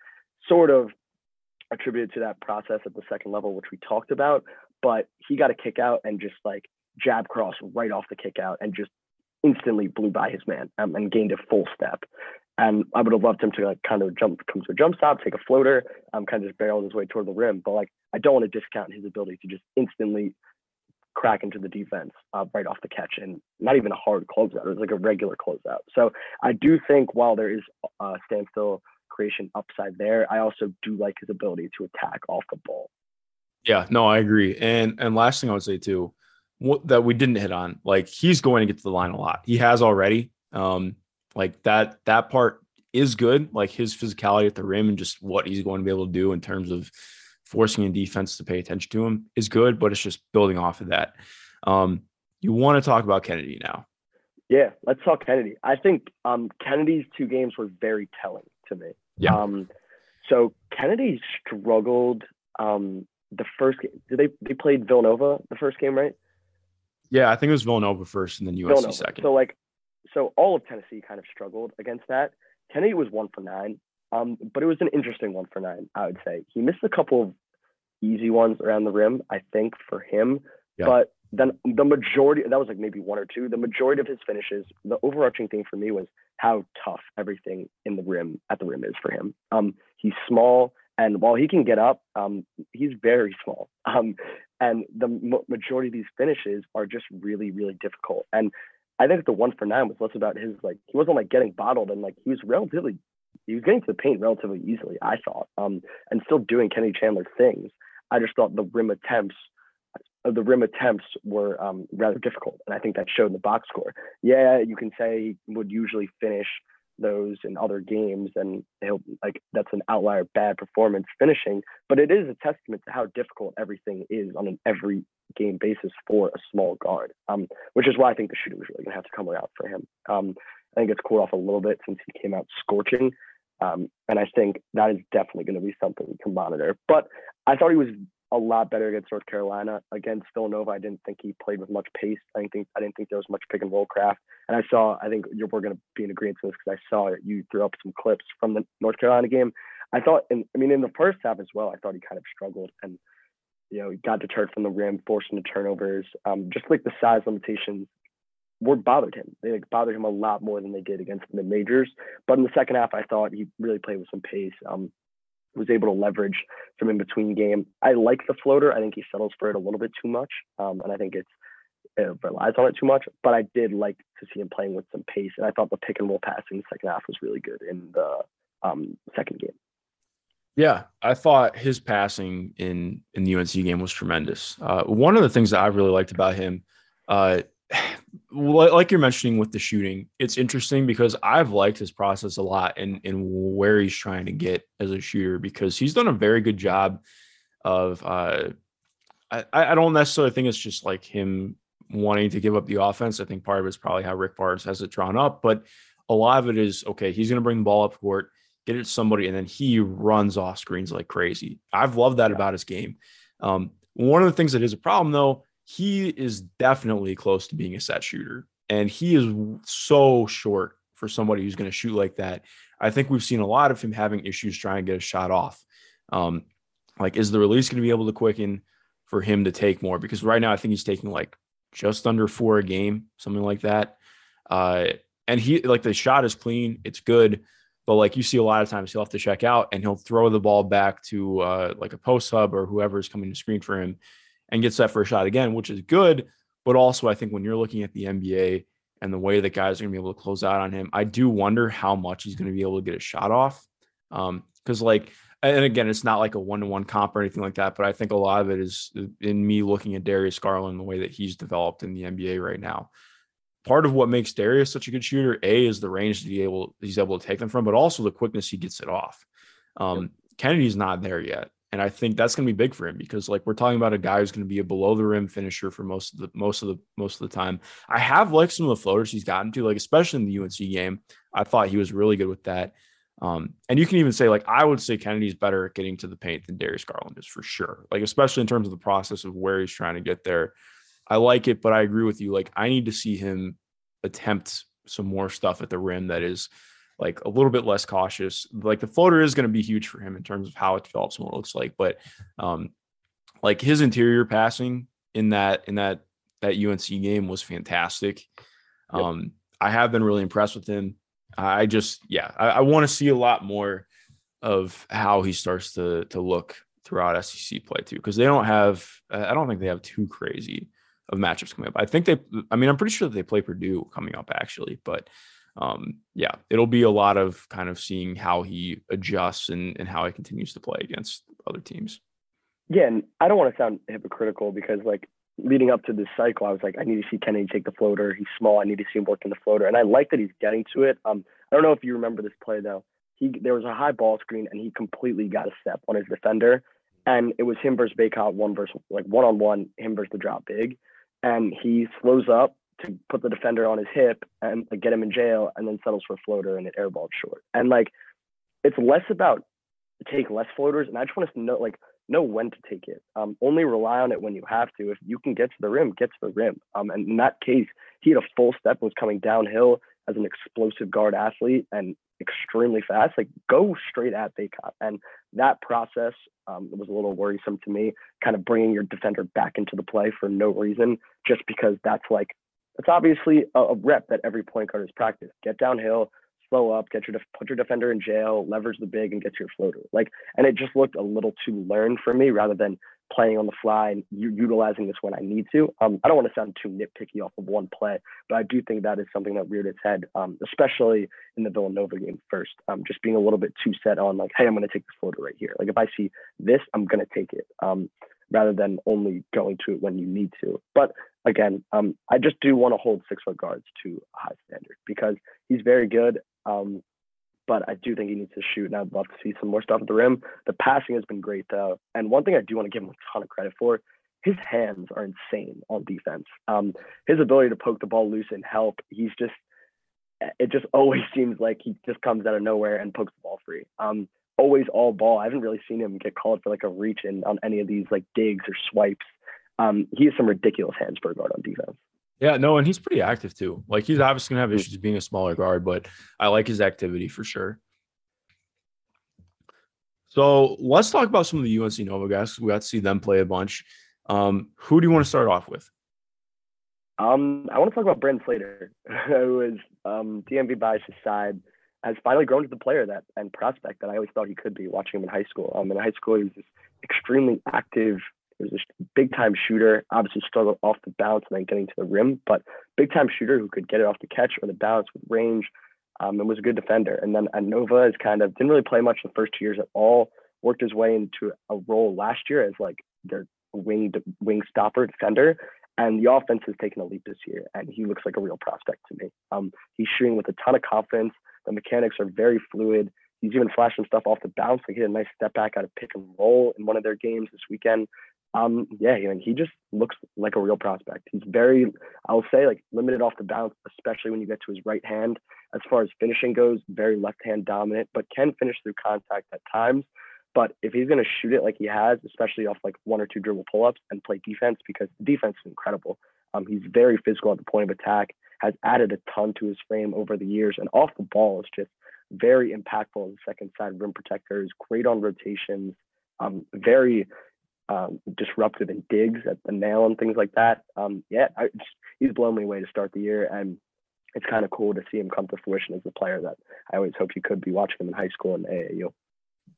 sort of attributed to that process at the second level, which we talked about. But he got a kick out and just like jab cross right off the kick out and just instantly blew by his man um, and gained a full step. And I would have loved him to like kind of jump, come to a jump stop, take a floater, um, kind of just barrel his way toward the rim. But like, I don't want to discount his ability to just instantly crack into the defense uh, right off the catch and not even a hard closeout. It was like a regular closeout. So I do think while there is a standstill creation upside there, I also do like his ability to attack off the ball. Yeah, no, I agree. And and last thing I would say too, that we didn't hit on, like he's going to get to the line a lot. He has already. Um, like that that part is good. Like his physicality at the rim and just what he's going to be able to do in terms of forcing a defense to pay attention to him is good, but it's just building off of that. Um, you want to talk about Kennedy now? Yeah, let's talk Kennedy. I think um, Kennedy's two games were very telling to me. Yeah. Um, so Kennedy struggled um, the first game. Did they they played Villanova the first game, right? Yeah, I think it was Villanova first and then USC Villanova. second. So like so all of Tennessee kind of struggled against that. Kennedy was one for nine, um, but it was an interesting one for nine, I would say. He missed a couple of easy ones around the rim, I think, for him. Yeah. But then the majority, that was like maybe one or two, the majority of his finishes, the overarching thing for me was how tough everything in the rim, at the rim is for him. Um, he's small, and while he can get up, um, he's very small. Um, and the majority of these finishes are just really, really difficult. And I think the one for nine was less about his like he wasn't like getting bottled and like he was relatively he was getting to the paint relatively easily, I thought, um, and still doing Kenny Chandler things. I just thought the rim attempts, uh, the rim attempts were um, rather difficult, and I think that showed in the box score. Yeah, you can say he would usually finish those in other games and he'll like that's an outlier bad performance finishing but it is a testament to how difficult everything is on an every game basis for a small guard um, which is why i think the shooting was really going to have to come out for him. Um, i think it's cooled off a little bit since he came out scorching um, and i think that is definitely going to be something we can monitor but i thought he was a lot better against North Carolina. Against Villanova, I didn't think he played with much pace. I didn't think I didn't think there was much pick and roll craft. And I saw, I think you're, we're going to be in agreement with this because I saw you threw up some clips from the North Carolina game. I thought, and I mean, in the first half as well, I thought he kind of struggled and you know he got deterred from the rim, forced into turnovers. Um, just like the size limitations were bothered him. They like, bothered him a lot more than they did against the majors. But in the second half, I thought he really played with some pace. Um, was able to leverage from in between game. I like the floater. I think he settles for it a little bit too much, um, and I think it's it relies on it too much. But I did like to see him playing with some pace, and I thought the pick and roll passing in the second half was really good in the um, second game. Yeah, I thought his passing in in the UNC game was tremendous. Uh, one of the things that I really liked about him, uh, like you're mentioning with the shooting, it's interesting because I've liked his process a lot and and where he's trying to get as a shooter because he's done a very good job of. Uh, I, I don't necessarily think it's just like him wanting to give up the offense. I think part of it's probably how Rick Barnes has it drawn up, but a lot of it is okay. He's going to bring the ball up court, get it to somebody, and then he runs off screens like crazy. I've loved that about his game. Um, one of the things that is a problem though he is definitely close to being a set shooter. And he is so short for somebody who's going to shoot like that. I think we've seen a lot of him having issues trying to get a shot off. Um, like, is the release going to be able to quicken for him to take more? Because right now, I think he's taking like just under four a game, something like that. Uh, and he, like, the shot is clean, it's good. But like you see a lot of times, he'll have to check out and he'll throw the ball back to uh, like a post hub or whoever is coming to screen for him and gets that first shot again, which is good. But also, I think when you're looking at the NBA and the way that guys are going to be able to close out on him, I do wonder how much he's going to be able to get a shot off. Because, um, like, and again, it's not like a one to one comp or anything like that, but I think a lot of it is in me looking at Darius Garland, the way that he's developed in the NBA right now. Part of what makes Darius such a good shooter, A, is the range that he able he's able to take them from, but also the quickness he gets it off. Um, yep. Kennedy's not there yet. And I think that's going to be big for him because like we're talking about a guy who's going to be a below the rim finisher for most of the most of the most of the time. I have liked some of the floaters he's gotten to, like especially in the UNC game. I thought he was really good with that. Um, and you can even say, like, I would say Kennedy's better at getting to the paint than Darius Garland is for sure. Like, especially in terms of the process of where he's trying to get there. I like it, but I agree with you. Like, I need to see him attempt some more stuff at the rim that is like a little bit less cautious. Like the floater is going to be huge for him in terms of how it develops and what it looks like. But um, like his interior passing in that in that that UNC game was fantastic. Yep. Um, I have been really impressed with him. I just yeah, I, I want to see a lot more of how he starts to to look throughout SEC play too, because they don't have I don't think they have too crazy of matchups coming up. I think they I mean I'm pretty sure that they play Purdue coming up actually, but um, yeah, it'll be a lot of kind of seeing how he adjusts and, and how he continues to play against other teams. Yeah, and I don't want to sound hypocritical because like leading up to this cycle, I was like, I need to see Kennedy take the floater. He's small. I need to see him work in the floater, and I like that he's getting to it. Um, I don't know if you remember this play though. He there was a high ball screen, and he completely got a step on his defender, and it was him versus Bacot, one versus like one on one, him versus the drop big, and he slows up to put the defender on his hip and like, get him in jail, and then settles for a floater and it airballed short. And like, it's less about take less floaters, and I just want us to know like know when to take it. Um, only rely on it when you have to. If you can get to the rim, get to the rim. Um, and in that case, he had a full step, was coming downhill as an explosive guard athlete and extremely fast. Like go straight at Bacot. And that process um, was a little worrisome to me, kind of bringing your defender back into the play for no reason, just because that's like it's obviously a, a rep that every point guard has practiced. Get downhill, slow up, get your def- put your defender in jail, leverage the big, and get your floater. Like, and it just looked a little too learned for me rather than playing on the fly and u- utilizing this when I need to. Um, I don't want to sound too nitpicky off of one play, but I do think that is something that reared its head, um, especially in the Villanova game first. Um, just being a little bit too set on like, hey, I'm going to take this floater right here. Like if I see this, I'm going to take it. Rather than only going to it when you need to. But again, um, I just do want to hold six foot guards to a high standard because he's very good. Um, but I do think he needs to shoot, and I'd love to see some more stuff at the rim. The passing has been great, though. And one thing I do want to give him a ton of credit for his hands are insane on defense. Um, his ability to poke the ball loose and help, he's just, it just always <laughs> seems like he just comes out of nowhere and pokes the ball free. Um, always all ball. I haven't really seen him get called for like a reach in on any of these like digs or swipes um, he has some ridiculous hands for a guard on defense. Yeah, no, and he's pretty active too. Like he's obviously gonna have issues being a smaller guard, but I like his activity for sure. So let's talk about some of the UNC Nova guys. We got to see them play a bunch. Um, who do you want to start off with? Um, I want to talk about Brent Slater, <laughs> who is um, DMV Bias's side, has finally grown to the player that and prospect that I always thought he could be watching him in high school. Um, in high school, he was just extremely active, he was a big time shooter, obviously struggled off the bounce and then getting to the rim, but big time shooter who could get it off the catch or the bounce with range um, and was a good defender. And then Nova is kind of didn't really play much the first two years at all, worked his way into a role last year as like their wing wing stopper defender. And the offense has taken a leap this year, and he looks like a real prospect to me. Um, he's shooting with a ton of confidence. The mechanics are very fluid. He's even flashing stuff off the bounce. Like he had a nice step back out of pick and roll in one of their games this weekend um, yeah, he, he just looks like a real prospect. He's very, I'll say, like limited off the bounce, especially when you get to his right hand. As far as finishing goes, very left hand dominant, but can finish through contact at times. But if he's going to shoot it like he has, especially off like one or two dribble pull ups and play defense, because the defense is incredible. Um, he's very physical at the point of attack, has added a ton to his frame over the years, and off the ball is just very impactful as a second side rim protector. Is great on rotations. Um, very um, disruptive in digs at the nail and things like that. Um, yeah, I, he's blown me away to start the year, and it's kind of cool to see him come to fruition as a player that I always hoped you could be watching him in high school and AAU.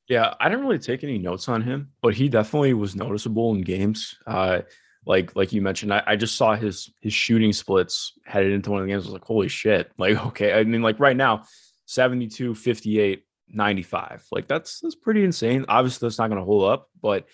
Yeah, I didn't really take any notes on him, but he definitely was noticeable in games. Uh, like like you mentioned, I, I, just saw his his shooting splits headed into one of the games. I was like, holy shit. <laughs> Like, okay. I mean, like right now, 72, 58, 95. Like that's that's pretty insane. Obviously, that's not gonna hold up, but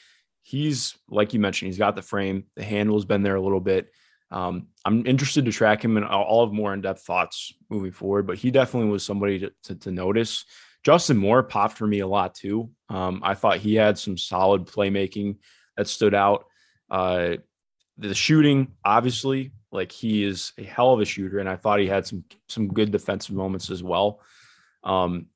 he's like you mentioned, he's got the frame. The handle has been there a little bit. Um, I'm interested to track him and I'll have more in-depth thoughts moving forward, but he definitely was somebody to, to, to notice. Justin Moore popped for me a lot too. Um, I thought he had some solid playmaking that stood out. Uh, the shooting, obviously, like he is a hell of a shooter, and I thought he had some some good defensive moments as well. Um,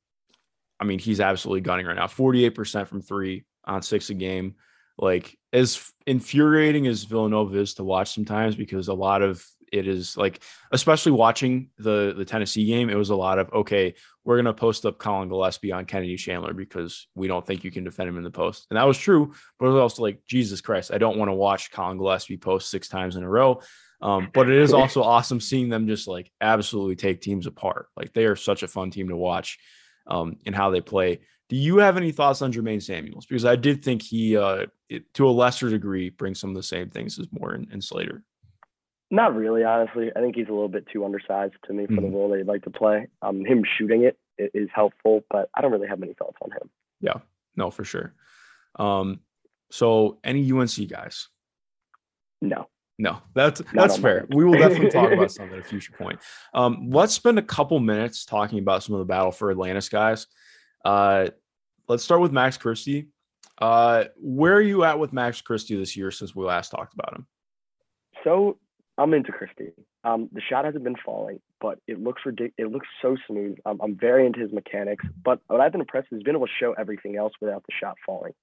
I mean, he's absolutely gunning right now. 48% from three on six a game. Like as infuriating as Villanova is to watch sometimes because a lot of it is like, especially watching the the Tennessee game, it was a lot of okay, we're gonna post up Colin Gillespie on Kennedy Chandler because we don't think you can defend him in the post, and that was true. But it was also like Jesus Christ, I don't want to watch Colin Gillespie post six times in a row. Um, but it is also awesome seeing them just like absolutely take teams apart. Like they are such a fun team to watch um, in how they play. Do you have any thoughts on Jermaine Samuels? Because I did think he, uh, it, to a lesser degree, brings some of the same things as Moore and, and Slater. Not really, honestly. I think he's a little bit too undersized to me for mm-hmm. the role they'd like to play. Um, him shooting it is helpful, but I don't really have many thoughts on him. Yeah, no, for sure. Um, so any UNC guys? No. No, that's that's fair. We will definitely talk <laughs> about some at a future point. Um, let's spend a couple minutes talking about some of the battle for Atlantis guys. Uh, let's start with Max Christie. Uh, where are you at with Max Christie this year since we last talked about him? So I'm into Christie. Um, the shot hasn't been falling, but it looks ridiculous. It looks so smooth. Um, I'm very into his mechanics, but what I've been impressed is he's been able to show everything else without the shot falling.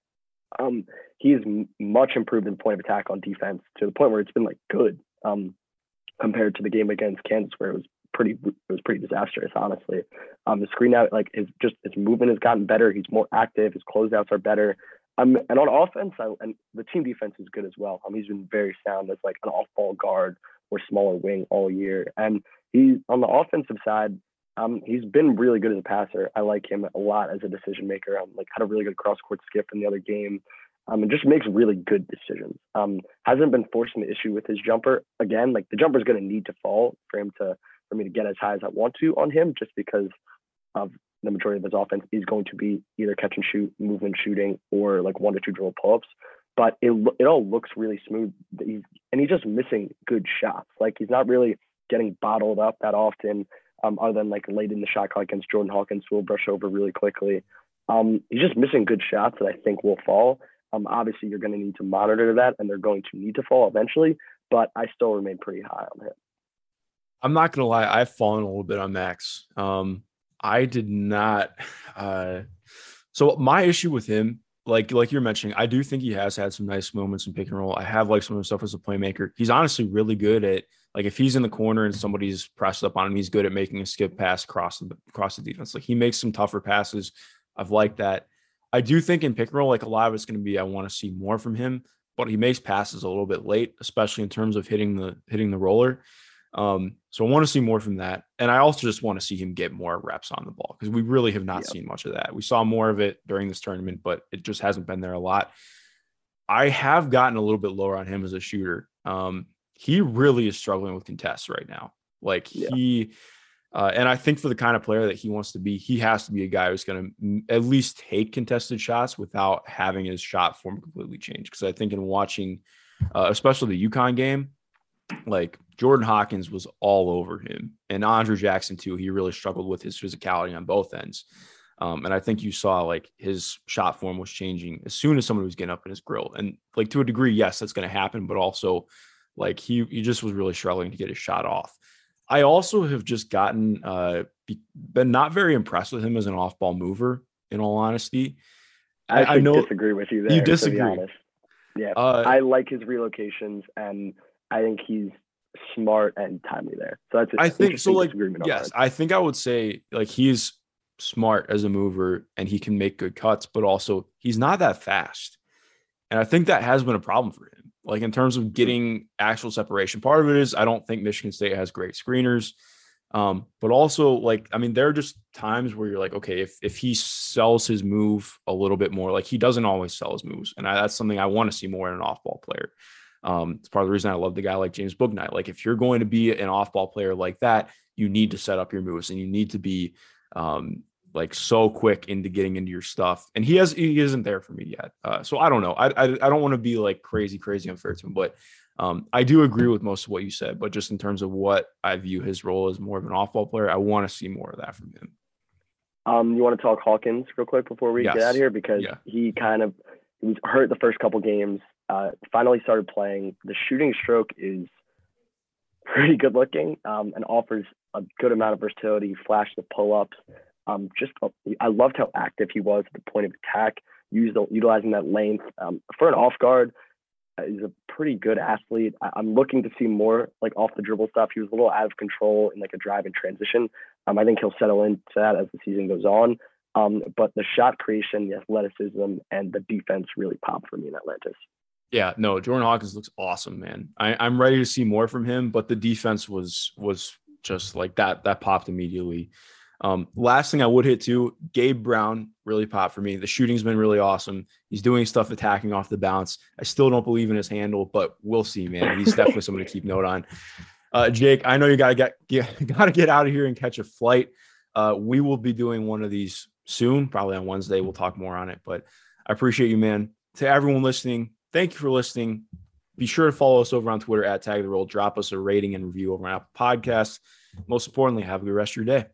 Um, he's m- much improved in point of attack on defense to the point where it's been like good. Um, compared to the game against Kansas where it was pretty it was pretty disastrous, honestly. Um, the screen out like his just his movement has gotten better. He's more active. His closeouts are better. And on offense, I, and the team defense is good as well. Um, he's been very sound as like an off-ball guard or smaller wing all year. And he on the offensive side, um, he's been really good as a passer. I like him a lot as a decision maker. Um, like had a really good cross-court skip in the other game. Um, and just makes really good decisions. Um, hasn't been forcing the issue with his jumper. Again, like the jumper is going to need to fall for him to for me to get as high as I want to on him, just because of the majority of his offense is going to be either catch and shoot, movement shooting, or like one to two dribble pull ups. But it it all looks really smooth. He's and he's just missing good shots. Like he's not really getting bottled up that often, um, other than like late in the shot clock against Jordan Hawkins, who will brush over really quickly. Um, he's just missing good shots that I think will fall. Um, obviously, you're going to need to monitor that, and they're going to need to fall eventually. But I still remain pretty high on him. I'm not gonna lie, I've fallen a little bit on Max. Um, I did not. Uh, so my issue with him, like like you're mentioning, I do think he has had some nice moments in pick and roll. I have like some of the stuff as a playmaker. He's honestly really good at like if he's in the corner and somebody's pressed up on him, he's good at making a skip pass across the across the defense. Like he makes some tougher passes. I've liked that. I do think in pick and roll, like a lot of it's going to be I want to see more from him, but he makes passes a little bit late, especially in terms of hitting the hitting the roller. Um, so I want to see more from that. And I also just want to see him get more reps on the ball because we really have not yep. seen much of that. We saw more of it during this tournament, but it just hasn't been there a lot. I have gotten a little bit lower on him as a shooter. Um, he really is struggling with contests right now. Like yeah. he, uh, and I think for the kind of player that he wants to be, he has to be a guy who's going to at least take contested shots without having his shot form completely change. Because I think in watching, uh, especially the UConn game, like Jordan Hawkins was all over him, and Andre Jackson too. He really struggled with his physicality on both ends. Um, and I think you saw like his shot form was changing as soon as someone was getting up in his grill. And like to a degree, yes, that's going to happen, but also like he he just was really struggling to get his shot off. I also have just gotten uh be, been not very impressed with him as an off ball mover. In all honesty, I, I, I know disagree with you there. You disagree. Yeah, uh, I like his relocations and I think he's smart and timely there. So that's I think so. Like yes, I think I would say like he's smart as a mover and he can make good cuts, but also he's not that fast. And I think that has been a problem for him. Like in terms of hmm. getting actual separation, part of it is I don't think Michigan State has great screeners. Um, but also like I mean, there are just times where you're like, okay, if if he sells his move a little bit more, like he doesn't always sell his moves, and I, that's something I want to see more in an off-ball player. Um, it's part of the reason I love the guy like James Bouknight. Like if you're going to be an off-ball player like that, you need to set up your moves and you need to be um, like so quick into getting into your stuff. And he has he isn't there for me yet. Uh, so I don't know. I I, I don't want to be like crazy crazy unfair to him, but um, I do agree with most of what you said. But just in terms of what I view his role as more of an off-ball player, I want to see more of that from him. Um, you want to talk Hawkins real quick before we yes. get out of here because yeah. he kind of he was hurt the first couple games uh, finally started playing. The shooting stroke is pretty good looking um, and offers a good amount of versatility. Flash the pull ups. Um, just uh, I loved how active he was at the point of attack, used utilizing that length um, for an off guard. Uh, he's a pretty good athlete. I, am looking to see more like off the dribble stuff. He was a little out of control in like a drive and transition. Um, I think he'll settle into that as the season goes on. Um, but the shot creation, the athleticism, and the defense really popped for me in Atlantis. Yeah, no, Jordan Hawkins looks awesome, man. I, I'm ready to see more from him, but the defense was was just like that. That popped immediately. Um, last thing I would hit too, Gabe Brown really popped for me. The shooting's been really awesome. He's doing stuff attacking off the bounce. I still don't believe in his handle, but we'll see, man. He's definitely someone to keep note on. Uh, Jake, I know you gotta get, get <laughs> gotta get out of here and catch a flight. Uh, we will be doing one of these soon, probably on Wednesday. We'll talk more on it, but I appreciate you, man. To everyone listening, thank you for listening. Be sure to follow us over on Twitter at Tag the Roll. Drop us a rating and review over on Apple Podcasts. Most importantly, have a good rest of your day.